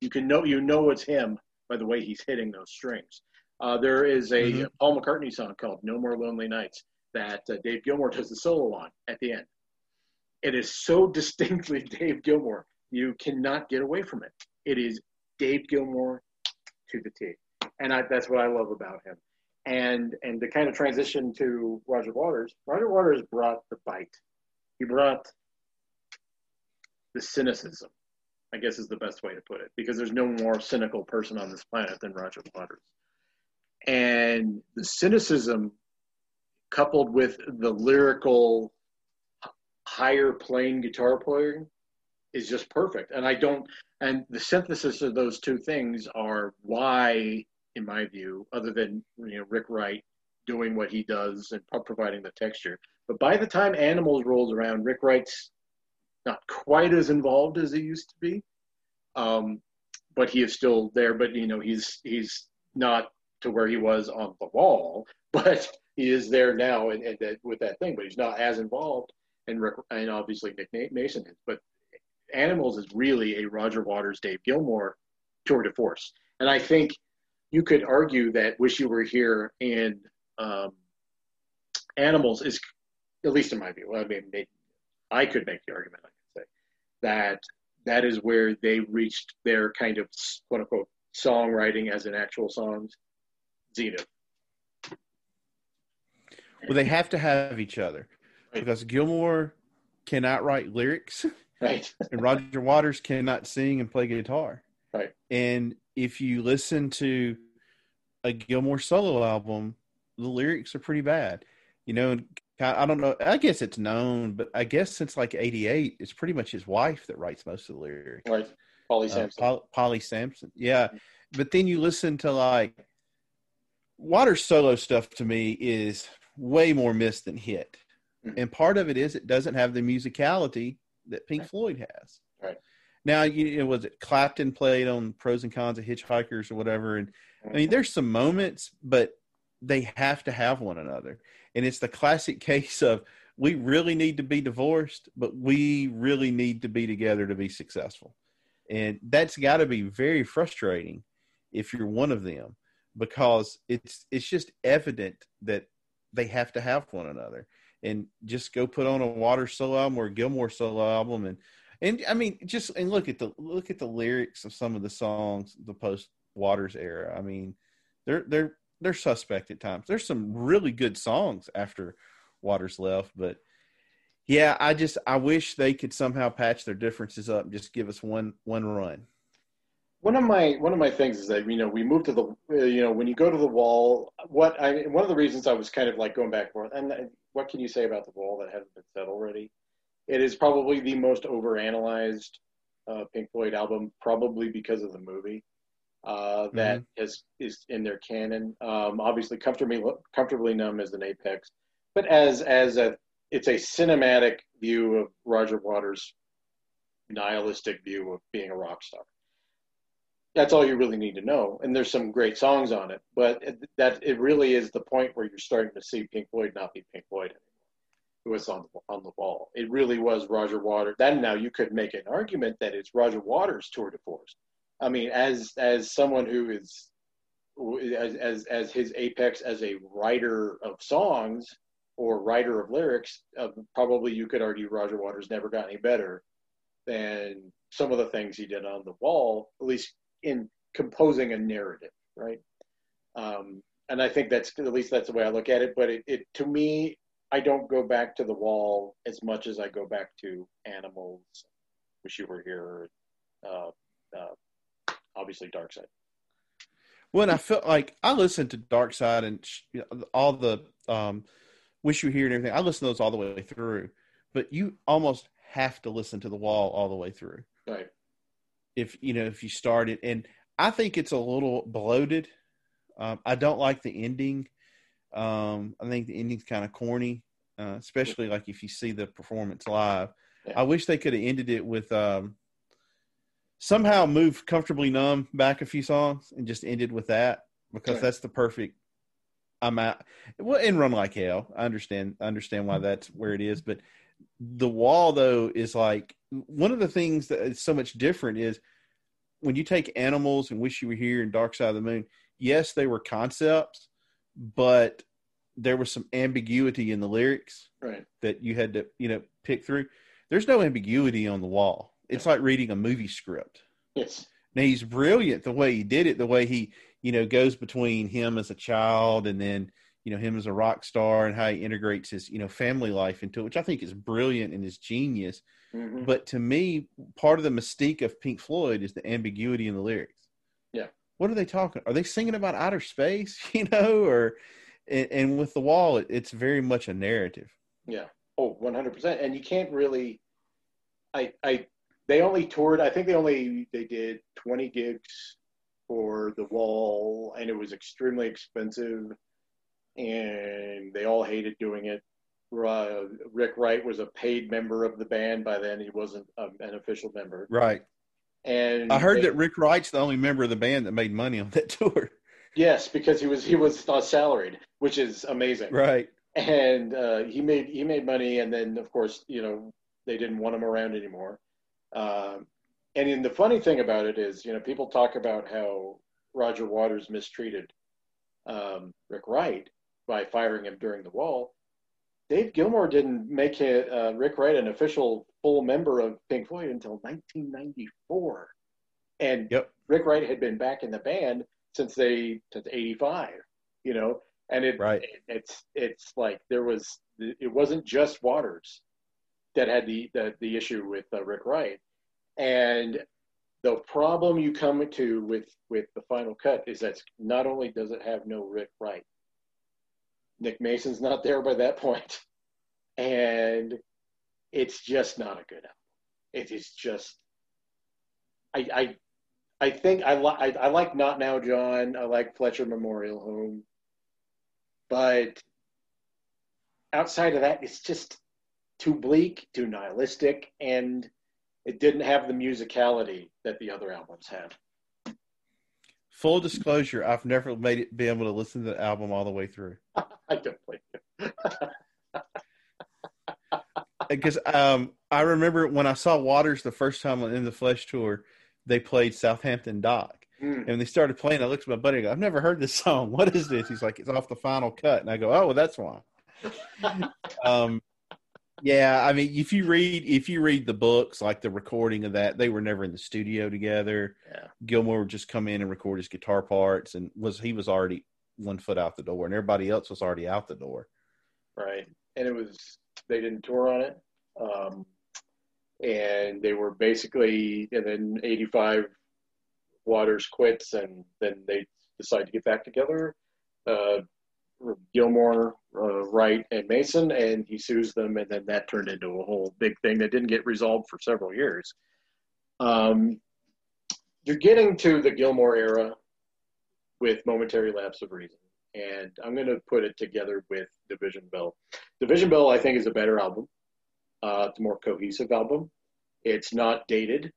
You can know you know it's him by the way he's hitting those strings. Uh, there is a mm-hmm. Paul McCartney song called "No More Lonely Nights" that uh, Dave Gilmour does the solo on at the end. It is so distinctly Dave Gilmour, you cannot get away from it. It is Dave Gilmour to the T, and I, that's what I love about him. And and the kind of transition to Roger Waters. Roger Waters brought the bite. He brought the cynicism. I guess is the best way to put it, because there's no more cynical person on this planet than Roger Waters. And the cynicism coupled with the lyrical higher playing guitar playing is just perfect. And I don't, and the synthesis of those two things are why, in my view, other than you know Rick Wright doing what he does and providing the texture. But by the time Animals rolls around, Rick Wright's not quite as involved as he used to be, um, but he is still there. But you know, he's he's not to where he was on the wall, but he is there now and, and that, with that thing. But he's not as involved, and Rick, and obviously Nick Mason is. But Animals is really a Roger Waters, Dave Gilmour tour de force. And I think you could argue that Wish You Were Here and um, Animals is, at least in my view, I mean, I could make the argument, I could say, that that is where they reached their kind of quote unquote songwriting as in actual songs zenith. Well, they have to have each other right. because Gilmour cannot write lyrics. Right. and Roger Waters cannot sing and play guitar. Right. And if you listen to a Gilmour solo album, the lyrics are pretty bad. You know, I don't know. I guess it's known, but I guess since like '88, it's pretty much his wife that writes most of the lyrics. Right, Polly uh, Samson. Uh, Polly Samson, yeah. But then you listen to like Waters solo stuff. To me, is way more miss than hit, mm-hmm. and part of it is it doesn't have the musicality that Pink right. Floyd has. Now, you know, was it Clapton played on Pros and Cons of Hitchhikers or whatever? And I mean, there's some moments, but they have to have one another. And it's the classic case of we really need to be divorced, but we really need to be together to be successful. And that's got to be very frustrating if you're one of them because it's it's just evident that they have to have one another and just go put on a water solo album or a Gilmour solo album and and I mean just and look at the look at the lyrics of some of the songs the post Waters era. I mean they're they're they're suspect at times. There's some really good songs after Waters left, but yeah, I just I wish they could somehow patch their differences up and just give us one one run. One of my one of my things is that you know we moved to the uh, you know when you go to the wall. What I one of the reasons I was kind of like going back and forth, and what can you say about the wall that hasn't been said already? It is probably the most overanalyzed uh, Pink Floyd album, probably because of the movie uh, that mm-hmm. is is in their canon. Um, obviously, comfortably comfortably numb as an apex, but as as a it's a cinematic view of Roger Waters' nihilistic view of being a rock star. That's all you really need to know, and there's some great songs on it. But that it really is the point where you're starting to see Pink Floyd not be Pink Floyd anymore. Was on the, on the wall. It really was Roger Waters. Then now you could make an argument that it's Roger Waters' tour de force I mean, as as someone who is as as as his apex as a writer of songs or writer of lyrics, uh, probably you could argue Roger Waters never got any better than some of the things he did on the wall, at least in composing a narrative, right? Um, and I think that's at least that's the way I look at it. But it, it to me, I don't go back to the wall as much as I go back to animals. Wish you were here. Uh, uh, obviously Dark Side. When I felt like I listened to Dark Side and you know, all the um, Wish You Were Here and everything, I listened to those all the way through. But you almost have to listen to the wall all the way through. Right. If you know if you start it, and I think it's a little bloated. Um, I don't like the ending. Um, I think the ending's kind of corny, uh, especially like if you see the performance live. Yeah. I wish they could have ended it with um, somehow moved comfortably numb back a few songs and just ended with that because right. that's the perfect I'm out. Well, and run like hell. I understand. I understand why that's where it is, but the wall though is like one of the things that is so much different is when you take animals and wish you were here and dark side of the moon yes they were concepts but there was some ambiguity in the lyrics Right. that you had to you know pick through there's no ambiguity on the wall it's like reading a movie script Yes. now he's brilliant the way he did it, the way he, you know, goes between him as a child and then, you know, him as a rock star and how he integrates his, you know, family life into it, which I think is brilliant and is genius. Mhm. But to me, part of the mystique of Pink Floyd is the ambiguity in the lyrics. What are they talking? Are they singing about outer space, you know, or and, and with the wall, it, it's very much a narrative. Yeah. Oh, 100%. And you can't really I I they only toured I think they only they did 20 gigs for the wall and it was extremely expensive and they all hated doing it. Uh, Rick Wright was a paid member of the band by then he wasn't um, an official member. Right. And I heard they- that Rick Wright's the only member of the band that made money on that tour. yes, because he was he was uh, salaried, which is amazing. Right. and uh, he made he made money, and then of course you know they didn't want him around anymore. Um, and then the funny thing about it is, you know, people talk about how Roger Waters mistreated um, Rick Wright by firing him during the Wall. Dave Gilmour didn't make it, uh, Rick Wright an official full member of Pink Floyd until 1994, and Yep. Rick Wright had been back in the band since they since '85. You know, and it, Right. it it's it's like there was it wasn't just Waters that had the the, the issue with uh, Rick Wright, and the problem you come to with with the final cut is that not only does it have no Rick Wright, Nick Mason's not there by that point, and it's just not a good album. It is just I I I think I like I, I like Not Now John. I like Fletcher Memorial Home, but outside of that, it's just too bleak, too nihilistic, and it didn't have the musicality that the other albums had. Full disclosure, I've never made it be able to listen to the album all the way through. I don't blame you. Because um, I remember when I saw Waters the first time on in the Flesh tour, they played Southampton Dock. Mm. And when they started playing, I looked at my buddy and go, I've never heard this song. What is this? He's like, it's off the final cut. And I go, oh, well, that's why. um, yeah, I mean, if you read if you read the books, like the recording of that, they were never in the studio together. Yeah. Gilmour would just come in and record his guitar parts, and was he was already one foot out the door, and everybody else was already out the door. right? And it was they didn't tour on it, um, and they were basically. And then '85, Waters quits, and then they decide to get back together. Uh, Gilmour, uh, Wright, and Mason, and he sues them, and then that turned into a whole big thing that didn't get resolved for several years. Um, you're getting to the Gilmour era with momentary lapse of reason, and I'm going to put it together with Division Bell. Division Bell, I think, is a better album. Uh, it's a more cohesive album. It's not dated.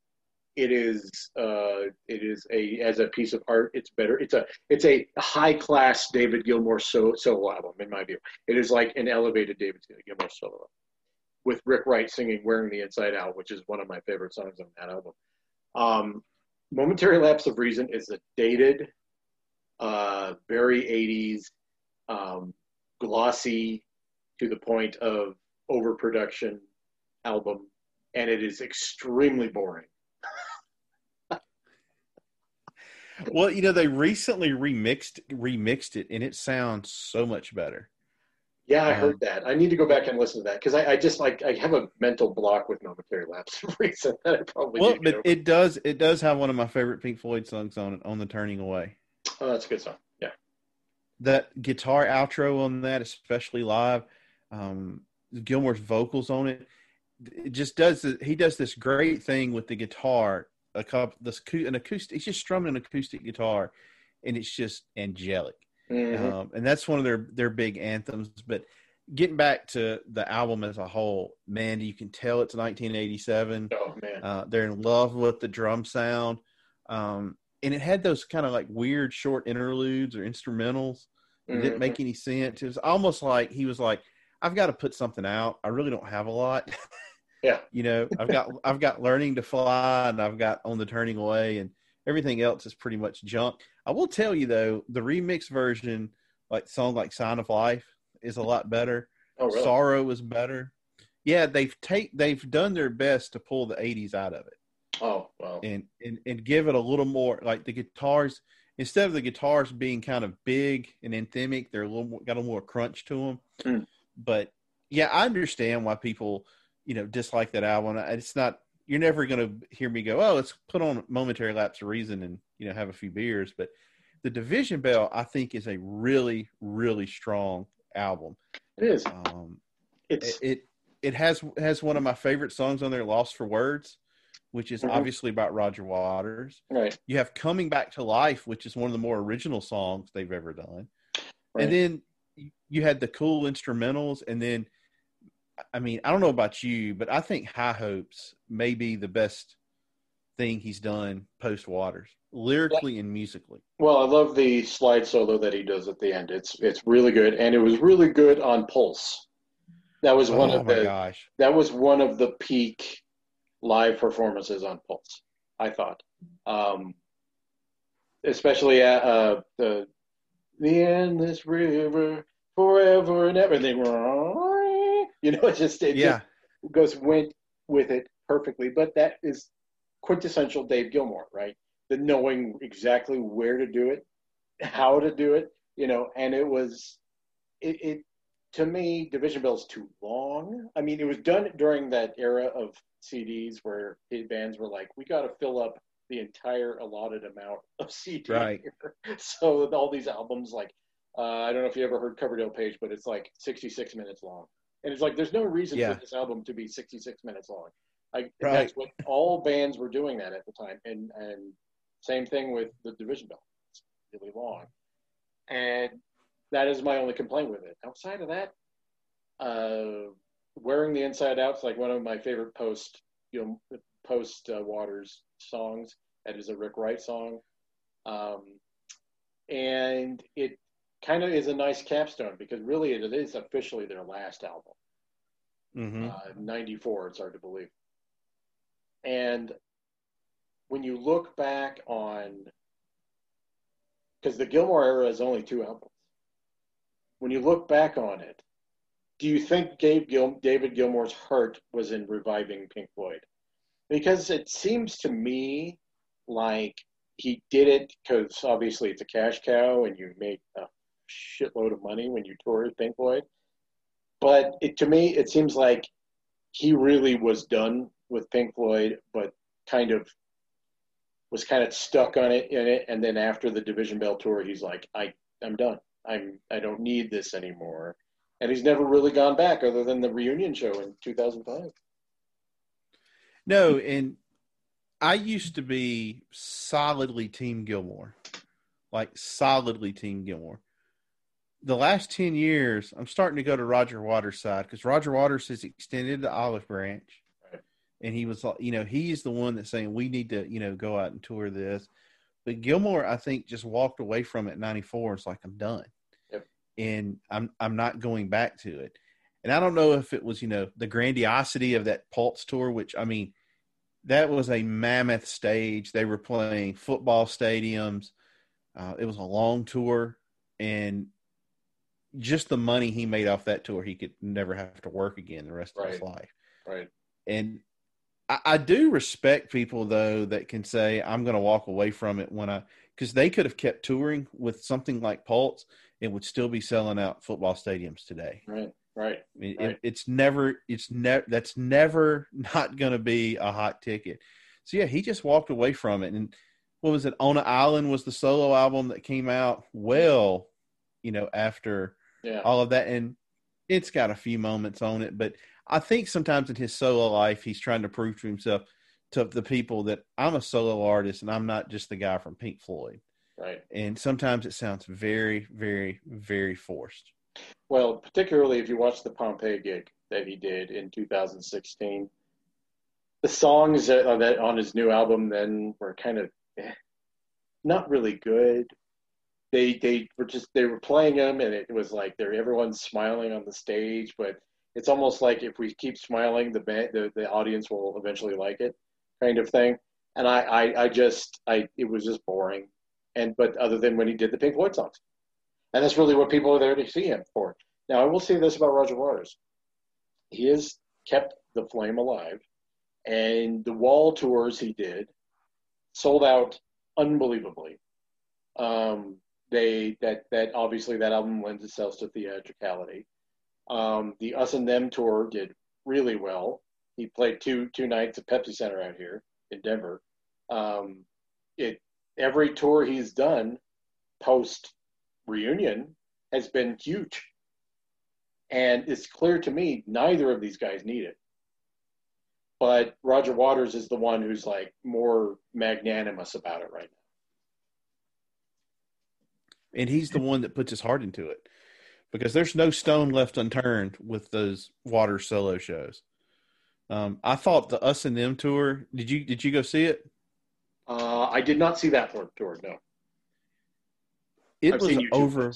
It is. Uh, it is a as a piece of art. It's better. It's a. It's a high class David Gilmour so, solo album, in my view. It is like an elevated David Gilmour solo, album, with Rick Wright singing "Wearing the Inside Out," which is one of my favorite songs on that album. Um, Momentary Lapse of Reason is a dated, uh, very 80s, um, glossy to the point of overproduction album, and it is extremely boring. Well, you know, they recently remixed remixed it, and it sounds so much better. Yeah, I Um, heard that. I need to go back and listen to that because I, I just like I have a mental block with momentary lapse of reason that I probably Well, need to get but over. it does it does have one of my favorite Pink Floyd songs on it, on the Turning Away. Oh, that's a good song. Yeah, That guitar outro on that, especially live, um, Gilmour's vocals on it, it just does. He does this great thing with the guitar. A couple, this an acoustic. He's just strumming an acoustic guitar, and it's just angelic. Mhm. um, and that's one of their their big anthems. But getting back to the album as a whole, man, you can tell it's 1987. oh man, Uh, they're in love with the drum sound, um, and it had those kind of like weird short interludes or instrumentals. It didn't make any sense. It was almost like he was like, "I've got to put something out. I really don't have a lot." Yeah. you know, I've got I've got learning to fly, and I've got on the turning away, and Everything else is pretty much junk. I will tell you though, the remix version, like song like "Sign of Life," is a lot better. Oh, really? Sorrow is better. Yeah, they've take they've done their best to pull the '80s out of it Oh, well. and and and give it a little more like the guitars instead of the guitars being kind of big and anthemic, they're a little more, got a little more crunch to them. Mm. But yeah, I understand why people you know dislike that album. It's not you're never going to hear me go, oh, let's put on momentary lapse of reason and you know have a few beers. But the Division Bell, I think, is a really really strong album. It is. Um, It's it, it it has has one of my favorite songs on there, "Lost for Words," which is Mhm. obviously about Roger Waters. right. You have "Coming Back to Life," which is one of the more original songs they've ever done. Right. And then you had the cool instrumentals, and then I mean, I don't know about you, but I think High Hopes may be the best thing he's done post Waters, lyrically and musically. Well, I love the slide solo that he does at the end. It's it's really good, and it was really good on Pulse. That was one oh of the gosh! that was one of the peak live performances on Pulse. I thought, um, especially at uh, the the endless river forever and ever. You know, it just it Yeah, just goes went with it perfectly. But that is quintessential Dave Gilmour, right? The knowing exactly where to do it, how to do it, you know, and it was it, it to me, Division Bell's too long. I mean, it was done during that era of CDs where bands were like, we got to fill up the entire allotted amount of CD. Right. So all these albums, like, uh, I don't know if you ever heard Coverdale Page, but it's like 66 minutes long. And it's like, there's no reason Yeah. for this album to be 66 minutes long. Like, Right. that's what all bands were doing that at the time. And, and same thing with the Division Bell. It's really long. And that is my only complaint with it. Outside of that, uh, wearing the inside out is like one of my favorite post, you know, post uh, Waters songs. That is a Rick Wright song, um, and it kind of is a nice capstone because really it is officially their last album. hmm Uh, 94, it's hard to believe. And when you look back on, because the Gilmour era is only two albums. When you look back on it, do you think Gabe Gil- David Gilmour's heart was in reviving Pink Floyd? Because it seems to me like he did it because obviously it's a cash cow and you make a shitload of money when you tour Pink Floyd. But it, to me, it seems like he really was done with Pink Floyd, but kind of was kind of stuck on it in it. And then after the Division Bell tour, he's like, I, I'm done. I'm, I don't need this anymore. And he's never really gone back other than the reunion show in 2005. No, and I used to be solidly Team Gilmour, like solidly Team Gilmour. The last 10 years, I'm starting to go to Roger Waters' side because Roger Waters has extended the olive branch. Right. And he was like, you know, he's the one that's saying we need to, you know, go out and tour this. But Gilmour, I think, just walked away from it in 94. It's like, I'm done. Yep. And I'm, I'm not going back to it. And I don't know if it was, you know, the grandiosity of that Pulse tour, which I mean, that was a mammoth stage. They were playing football stadiums. Uh, it was a long tour, and just the money he made off that tour, he could never have to work again the rest of his life. Right. And I, I do respect people though that can say I'm going to walk away from it when I because they could have kept touring with something like Pulse and would still be selling out football stadiums today. Right. Right. I mean, Right. it, it's never, it's never, that's never not going to be a hot ticket. So yeah, he just walked away from it. And what was it? On an Island was the solo album that came out well, you know, after Yeah. all of that. And it's got a few moments on it, but I think sometimes in his solo life, he's trying to prove to himself, to the people that I'm a solo artist and I'm not just the guy from Pink Floyd. Right. And sometimes it sounds very, very, very forced. Well, particularly if you watch the Pompeii gig that he did in 2016, the songs that, uh, that on his new album then were kind of eh, not really good. They they were just they were playing them and it was like they're everyone's smiling on the stage, but it's almost like if we keep smiling, the band, the the audience will eventually like it, kind of thing. and I, I, I just, I, it was just boring. And but other than when he did the Pink Floyd songs, and that's really what people are there to see him for. Now, I will say this about Roger Waters: he has kept the flame alive, and the wall tours he did sold out unbelievably. Um, they that that obviously that album lends itself to theatricality. Um, the Us and Them tour did really well. He played two two nights at Pepsi Center out here in Denver. Um, it every tour he's done post reunion has been huge, and it's clear to me neither of these guys need it. But Roger Waters is the one who's like more magnanimous about it right now and he's the one that puts his heart into it because there's no stone left unturned with those water solo shows. Um, I thought the Us and Them tour. Did you did you go see it? Uh, I did not see that tour. No. It I've was over.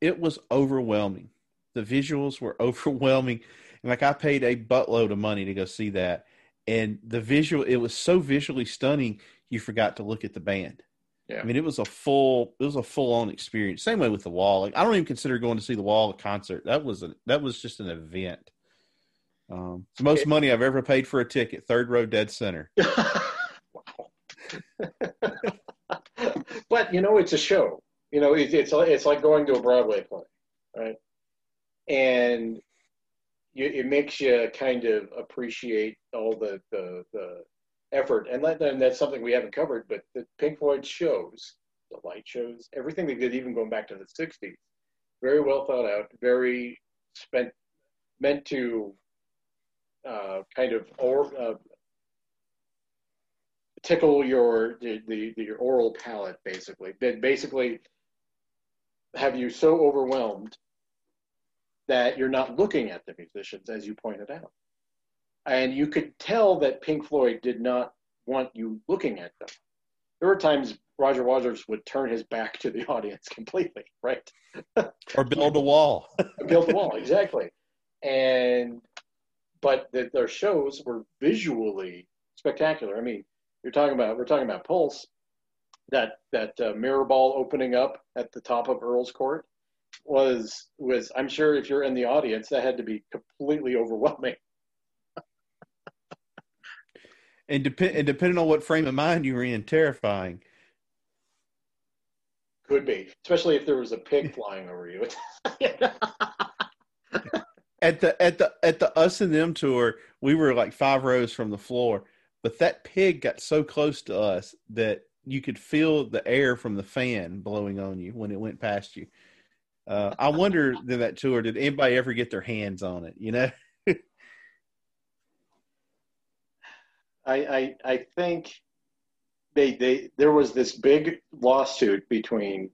It was overwhelming. The visuals were overwhelming, and like I paid a buttload of money to go see that, and the visual. It was so visually stunning. You forgot to look at the band. Yeah. I mean, it was a full, it was a full on experience. Same way with the wall. Like, I don't even consider going to see the wall a concert. That was a, that was just an event. Um, it's the most money I've ever paid for a ticket. Third row, dead center. wow. but you know, it's a show. You know, it, it's it's like going to a Broadway play, right? And you, it makes you kind of appreciate all the the, the effort, and, and that's something we haven't covered. But the Pink Floyd shows, the light shows, everything they did, even going back to the '60s, very well thought out, very spent, meant to uh, kind of or uh, tickle your the, the, the oral palate, basically. That basically have you so overwhelmed that you're not looking at the musicians, as you pointed out. And you could tell that Pink Floyd did not want you looking at them. There were times Roger Waters would turn his back to the audience completely, right? or build a wall. build a wall, exactly. And but the, their shows were visually spectacular. I mean, you're talking about we're talking about Pulse, that that uh, mirror ball opening up at the top of Earl's Court was was I'm sure if you're in the audience that had to be completely overwhelming and depend and depending on what frame of mind you were in, terrifying. Could be, especially if there was a pig flying over you. at the at the at the us and them tour, we were like five rows from the floor, but that pig got so close to us that you could feel the air from the fan blowing on you when it went past you. Uh, I wonder in that tour, did anybody ever get their hands on it? You know. I, I, I think they, they, there was this big lawsuit between,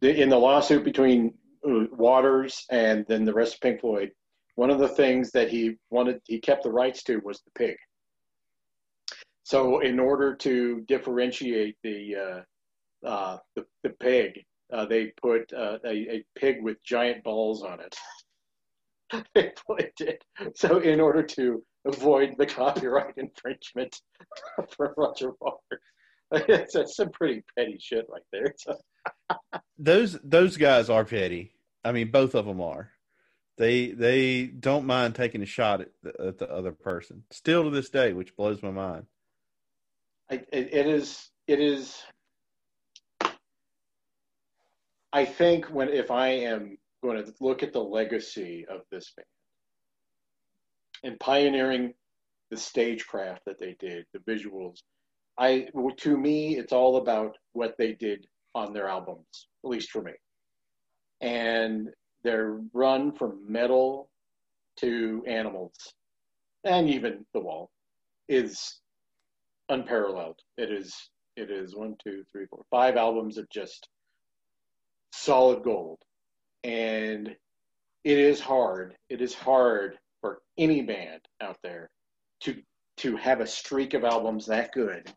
in the lawsuit between uh, Waters and then the rest of Pink Floyd, one of the things that he wanted, he kept the rights to was the pig. So in order to differentiate the, uh, uh, the, the pig, uh, they put uh, a, a pig with giant balls on it. they did. So in order to avoid the copyright infringement for Roger Waters. That's, that's some pretty petty shit right there. those those guys are petty. I mean, both of them are. They they don't mind taking a shot at the, at the other person. Still to this day, which blows my mind. I, it, it is it is. I think when if I am going to look at the legacy of this band, and pioneering the stagecraft that they did, the visuals. I to me, it's all about what they did on their albums, at least for me. And their run from Meddle to animals and even the wall is unparalleled. It is it is one, two, three, four, five albums of just solid gold. And it is hard. It is hard any band out there to to have a streak of albums that good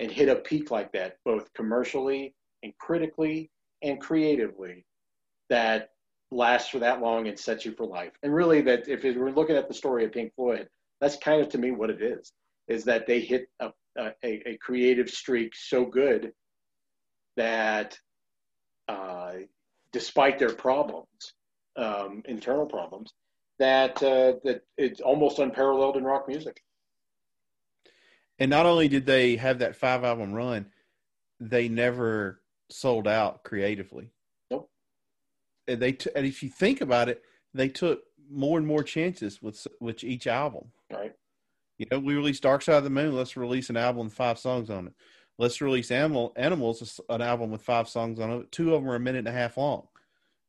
and hit a peak like that, both commercially and critically and creatively, that lasts for that long and sets you for life. And really, that if we're looking at the story of Pink Floyd, that's kind of to me what it is. is that they hit a, a, a creative streak so good that uh, despite their problems, um, internal problems, that uh, that it's almost unparalleled in rock music. And not only did they have that five album run, they never sold out creatively. Nope. And they t- and if you think about it, they took more and more chances with with each album. Right. You know, we released Dark Side of the Moon. Let's release an album with five songs on it. Let's release Animal Animals, an album with five songs on it. Two of them are a minute and a half long.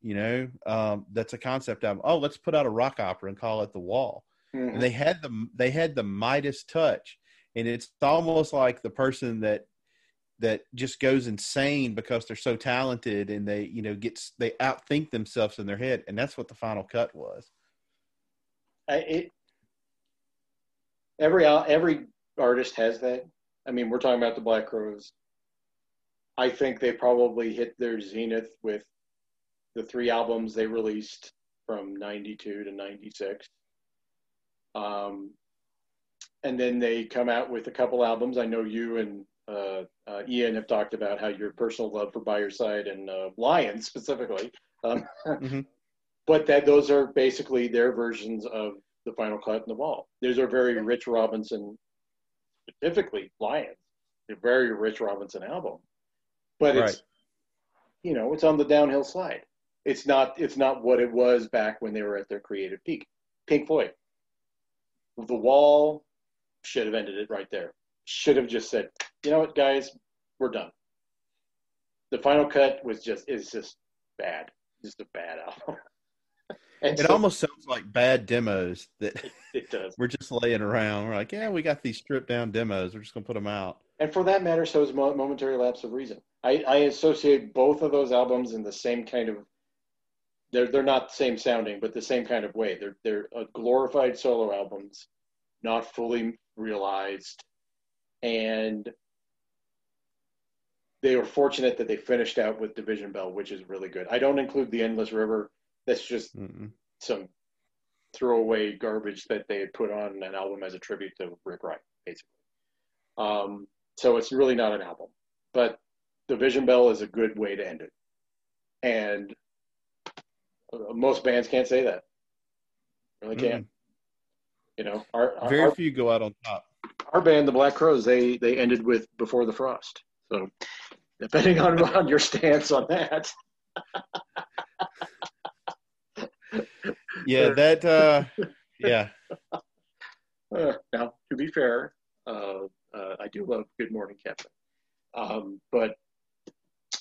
You know, um, that's a concept album. Oh, let's put out a rock opera and call it The Wall. Mm-hmm. And they had the they had the Midas touch, and it's almost like the person that that just goes insane because they're so talented and they you know gets they outthink themselves in their head, and that's what the final cut was. I, it every every artist has that. I mean, we're talking about the Black Crowes. I think they probably hit their zenith with the three albums they released from 92 to 96. Um, and then they come out with a couple albums. I know you and uh, uh, Ian have talked about how your personal love for By Your Side and uh, Lions specifically. Um, mm-hmm. But that those are basically their versions of the final cut in the wall. Those are very Rich Robinson, specifically Lions. They're very Rich Robinson album, but right. it's you know it's on the downhill slide it's not it's not what it was back when they were at their creative peak. Pink Floyd, the Wall should have ended it right there. Should have just said, you know what, guys, we're done. The final cut was just is just bad, just a bad album. it so, almost sounds like bad demos that it, it does. we're just laying around. We're like, yeah, we got these stripped down demos. We're just gonna put them out. And for that matter, so is momentary lapse of reason. I, I associate both of those albums in the same kind of they're they're not the same sounding, but the same kind of way. They're they're glorified solo albums, not fully realized, and they were fortunate that they finished out with Division Bell, which is really good. I don't include the Endless River. That's just Mm-mm. some throwaway garbage that they had put on an album as a tribute to Rick Wright, basically. Um, so it's really not an album, but Division Bell is a good way to end it. And most bands can't say that. Really can't. Mm. You know, our, our very few go out on top. Our band, the Black Crowes, they they ended with "Before the Frost." So, depending on on your stance on that. yeah, that. uh Yeah. Uh, now, to be fair, uh, uh, I do love Good Morning Captain, um, but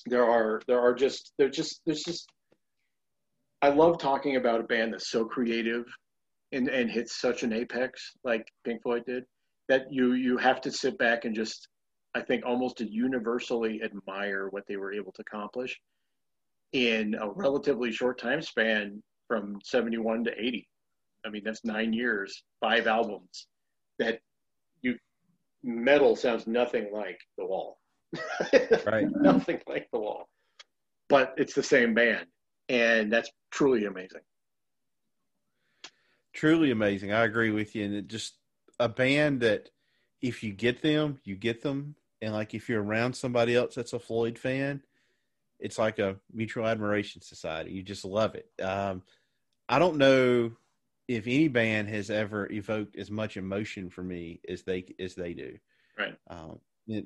there are there are just there's just there's just I love talking about a band that's so creative and, and hits such an apex like Pink Floyd did that you you have to sit back and just I think almost universally admire what they were able to accomplish in a relatively short time span from 71 to 80. I mean that's 9 years, 5 albums that you Meddle sounds nothing like The Wall. right. nothing like The Wall. But it's the same band and that's truly amazing. Truly amazing. I agree with you. And it just a band that if you get them, you get them. And like if you're around somebody else that's a Floyd fan, it's like a mutual admiration society. You just love it. Um, I don't know if any band has ever evoked as much emotion for me as they as they do. Right. Um,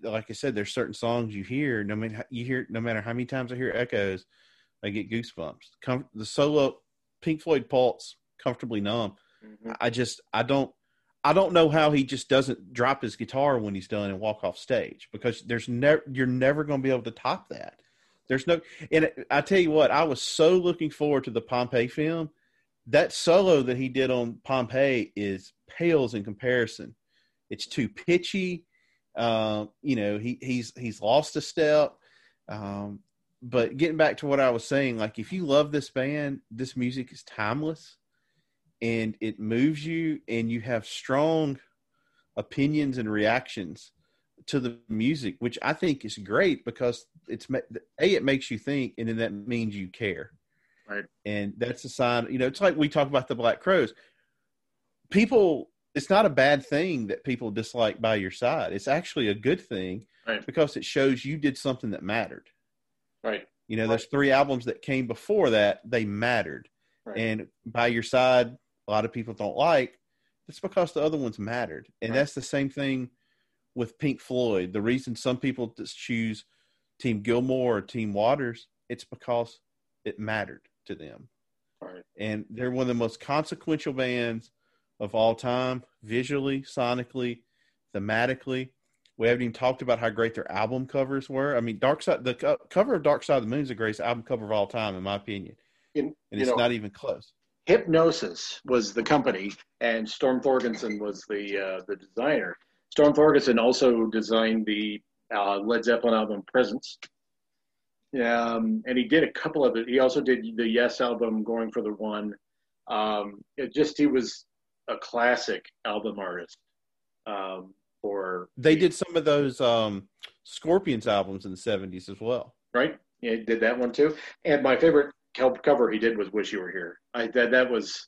like I said, there's certain songs you hear. No matter you hear, no matter how many times I hear echoes, I get goosebumps. Com- the solo Pink Floyd Pulse, comfortably numb. Mm-hmm. I just I don't I don't know how he just doesn't drop his guitar when he's done and walk off stage because there's never you're never going to be able to top that. There's no and I tell you what, I was so looking forward to the Pompeii film. That solo that he did on Pompeii is pales in comparison. It's too pitchy. Uh, you know, he he's he's lost a step. Um, but getting back to what I was saying, like if you love this band, this music is timeless and it moves you and you have strong opinions and reactions to the music, which I think is great because it's a it makes you think, and then that means you care, right? And that's a sign. You know, it's like we talk about the Black Crowes. People it's not a bad thing that people dislike by your side. It's actually a good thing Right. because it shows you did something that mattered. Right. You know, there's three albums that came before that, they mattered. Right. And by your side, a lot of people don't like. It's because the other ones mattered. And Right. that's the same thing with Pink Floyd. The reason some people just choose Team Gilmour or Team Waters, it's because it mattered to them. Right. And they're one of the most consequential bands of all time, visually, sonically, thematically. We haven't even talked about how great their album covers were. I mean, Dark Side, the co- cover of Dark Side of the Moon is the greatest album cover of all time, in my opinion. You- And it's know- not even close. Hipgnosis was the company, and Storm Thorgerson was the uh, the designer. Storm Thorgerson also designed the uh, Led Zeppelin album Presence. Um, and he did a couple of it. He also did the Yes album, Going for the One. Um, it just he was a classic album artist. Um, for They did some of those um, Scorpions albums in the 70s as well. right? Yeah, he did that one too. And my favorite co- cover he did was "Wish You Were Here." I that that was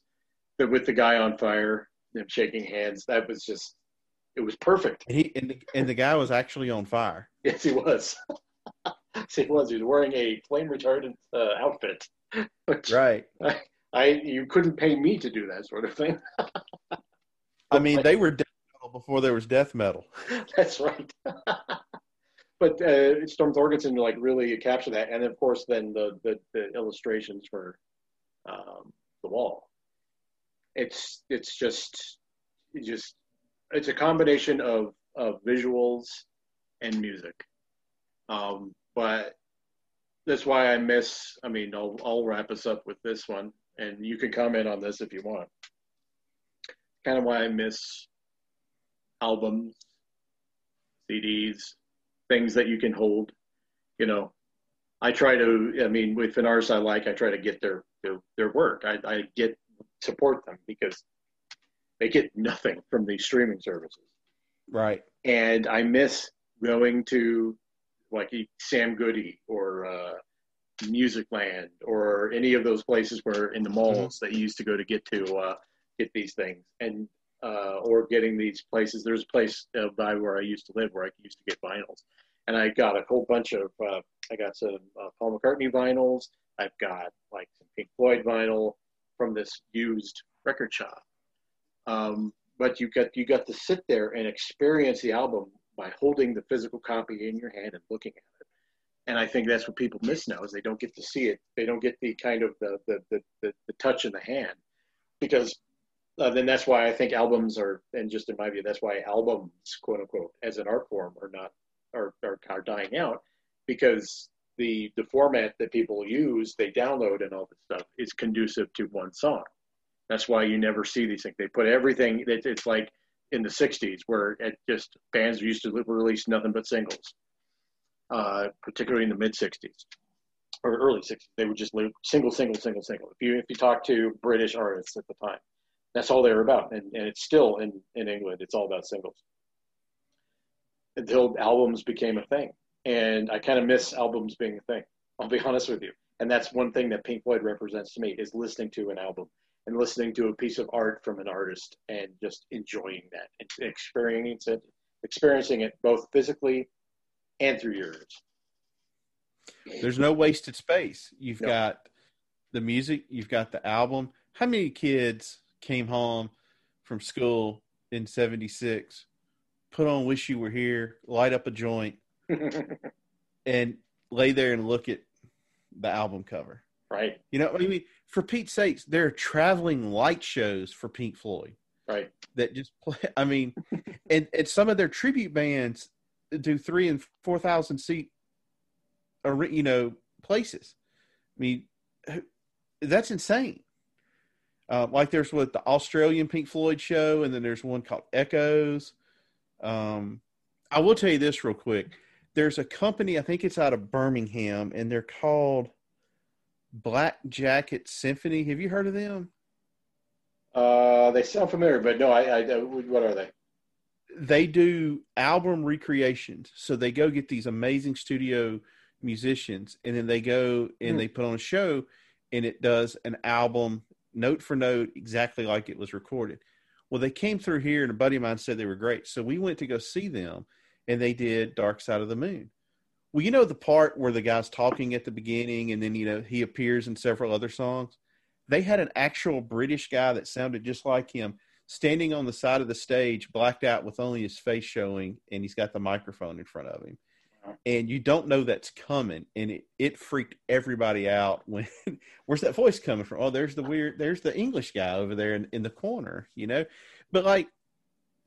the, with the guy on fire, them shaking hands. That was just it was perfect. And, he, and, the, and the guy was actually on fire. Yes, he was. yes, he was. He was wearing a flame retardant uh, outfit. Which Right. I you couldn't pay me to do that sort of thing. I mean, they were before there was death metal. That's right. but uh, Storm Thorgerson like really captured that, and of course then the the, the illustrations for um, the wall. It's it's just it just it's a combination of of visuals and music. Um, but that's why I miss. I mean, I'll I'll wrap us up with this one, and you can comment on this if you want. Kind of why I miss albums CDs, things that you can hold. You know, I try to. I mean, with an artist I like, I try to get their their, their work. I, I get support them because they get nothing from these streaming services, Right. and I miss going to like Sam Goody or uh, Musicland or any of those places where in the malls that you used to go to get to uh, get these things and uh, or getting these places. There's a place uh, by where I used to live where I used to get vinyls, and I got a whole bunch of. Uh, I got some uh, Paul McCartney vinyls. I've got like some Pink Floyd vinyl from this used record shop. Um, but you got you got to sit there and experience the album by holding the physical copy in your hand and looking at it. And I think that's what people miss now is they don't get to see it. They don't get the kind of the the the, the, the touch in the hand because uh, then that's why I think albums are, and just in my view, that's why albums, quote unquote, as an art form, are not are are, are dying out because the the format that people use, they download and all this stuff is conducive to one song. That's why you never see these things. They put everything. It, it's like in the '60s where it just bands used to release nothing but singles, uh, particularly in the mid '60s or early '60s. They would just live single, single, single, single. If you if you talk to British artists at the time that's all they were about and, and it's still in, in england it's all about singles until albums became a thing and i kind of miss albums being a thing i'll be honest with you and that's one thing that pink floyd represents to me is listening to an album and listening to a piece of art from an artist and just enjoying that and experiencing it experiencing it both physically and through your ears There's no wasted space. You've No. got the music, you've got the album. How many kids came home from school in 76, put on Wish You Were Here, light up a joint, and lay there and look at the album cover? right You know, I mean, for Pete's sakes, there are traveling light shows for Pink Floyd right that just play. I mean, and, and some of their tribute bands do three and four thousand seat, you know, places. I mean, that's insane. Uh, like there's what the Australian Pink Floyd show, and then there's one called Echoes. Um, I will tell you this real quick. There's a company, I think it's out of Birmingham, and they're called Black Jacket Symphony. Have you heard of them? uh, they sound familiar but no I, I what are they they do album recreations. So they go get these amazing studio musicians and then they go and Hmm. they put on a show and it does an album note for note exactly like it was recorded. Well, they came through here, and a buddy of mine said they were great. So we went to go see them, and they did Dark Side of the Moon. Well, you know the part where the guy's talking at the beginning, and then you know he appears in several other songs. They had an actual British guy that sounded just like him standing on the side of the stage, blacked out with only his face showing, and he's got the microphone in front of him. And you don't know that's coming, and it, it freaked everybody out. When where's that voice coming from? Oh, there's the weird, there's the English guy over there in, in the corner, you know. But like,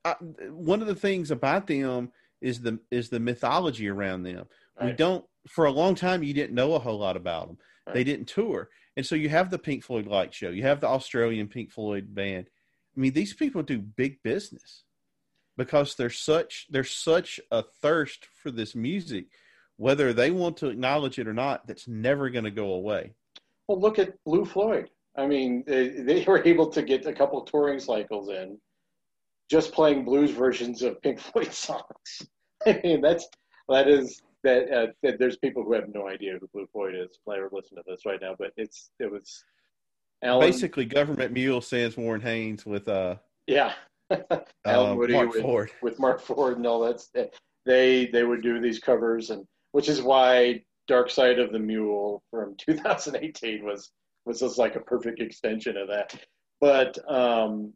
I, one of the things about them is the is the mythology around them. Right. We don't for a long time you didn't know a whole lot about them. Right. They didn't tour, and so you have the Pink Floyd Light Show, you have the Australian Pink Floyd band, I mean, these people do big business because there's such there's such a thirst for this music, whether they want to acknowledge it or not. That's never going to go away. Well, look at Blue Floyd. I mean, they, they were able to get a couple touring cycles in, just playing blues versions of Pink Floyd songs. I mean, that's that is that, uh, that there's people who have no idea who Blue Floyd is. I listen to this right now, but it's it was Alan, Basically, government mule sans Warren Haynes with uh yeah, Alan um, Moody Marc with, Ford. with Marc Ford and all that. They they would do these covers, and which is why Dark Side of the Mule from 2018 was was just like a perfect extension of that. But um,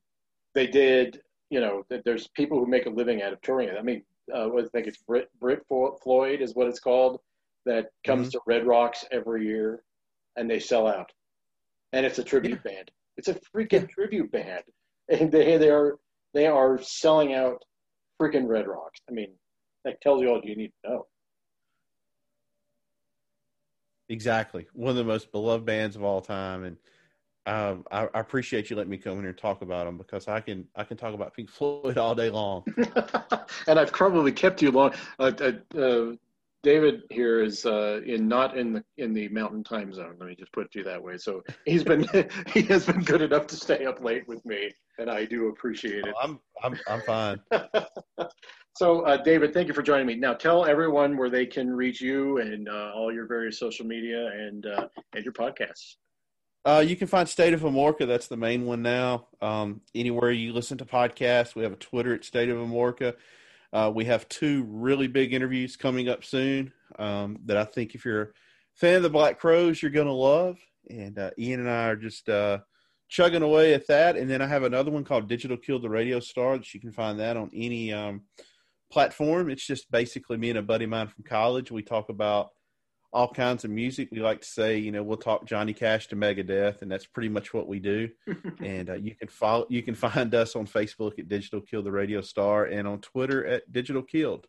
they did, you know, there's people who make a living out of touring it. I mean, uh, I think it's Brit Brit Floyd is what it's called that comes mm-hmm. to Red Rocks every year, and they sell out and it's a tribute yeah. band. It's a freaking yeah. tribute band, and they they are they are selling out freaking Red Rocks. I mean, that tells you all you need to know. Exactly, one of the most beloved bands of all time, and um, I, I, appreciate you letting me come in here and talk about them because I can I can talk about Pink Floyd all day long. and I've probably kept you long. Uh, uh, uh David here is uh, in not in the in the mountain time zone. Let me just put it to you that way. So he's been he has been good enough to stay up late with me, and I do appreciate it. Oh, I'm I'm I'm fine. so uh, David, thank you for joining me. Now tell everyone where they can reach you and uh, all your various social media and uh, and your podcasts. Uh, you can find State of Amorica. That's the main one now. Um, anywhere you listen to podcasts, we have a Twitter at State of Amorica. Uh, we have two really big interviews coming up soon um, that I think if you're a fan of the Black Crowes, you're going to love. And uh, Ian and I are just uh, chugging away at that. And then I have another one called Digital Killed the Radio Star that you can find that on any um, platform. It's just basically me and a buddy of mine from college. We talk about – all kinds of music. We like to say, you know, we'll talk Johnny Cash to Megadeth, and that's pretty much what we do. and uh, you can follow, you can find us on Facebook at Digital Kill the Radio Star, and on Twitter at Digital Killed.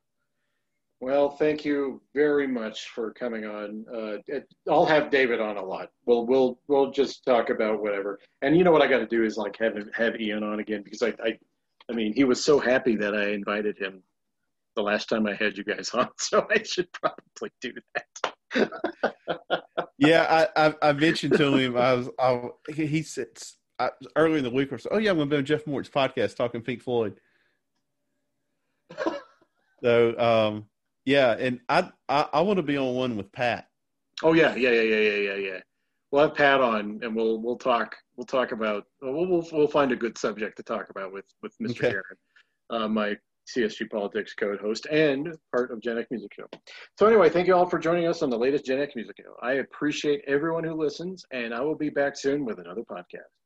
Well, thank you very much for coming on. Uh, it, I'll have David on a lot. We'll we'll we'll just talk about whatever. And you know what I got to do is like have have Ian on again because I, I I mean he was so happy that I invited him the last time I had you guys on, so I should probably do that yeah, I, I, I mentioned to him I was I he said I, earlier in the week or so. Oh yeah, I'm going to be on Jeff Morton's podcast talking Pink Floyd. so um, yeah, and I I, I want to be on one with Pat. Oh yeah, yeah, yeah, yeah, yeah, yeah, yeah. We'll have Pat on, and we'll we'll talk we'll talk about we'll we'll, we'll find a good subject to talk about with with Mr. Okay. Aaron, uh, my CSG Politics Code host and part of Gen X Music Show. So anyway, thank you all for joining us on the latest Gen X Music Show. I appreciate everyone who listens, and I will be back soon with another podcast.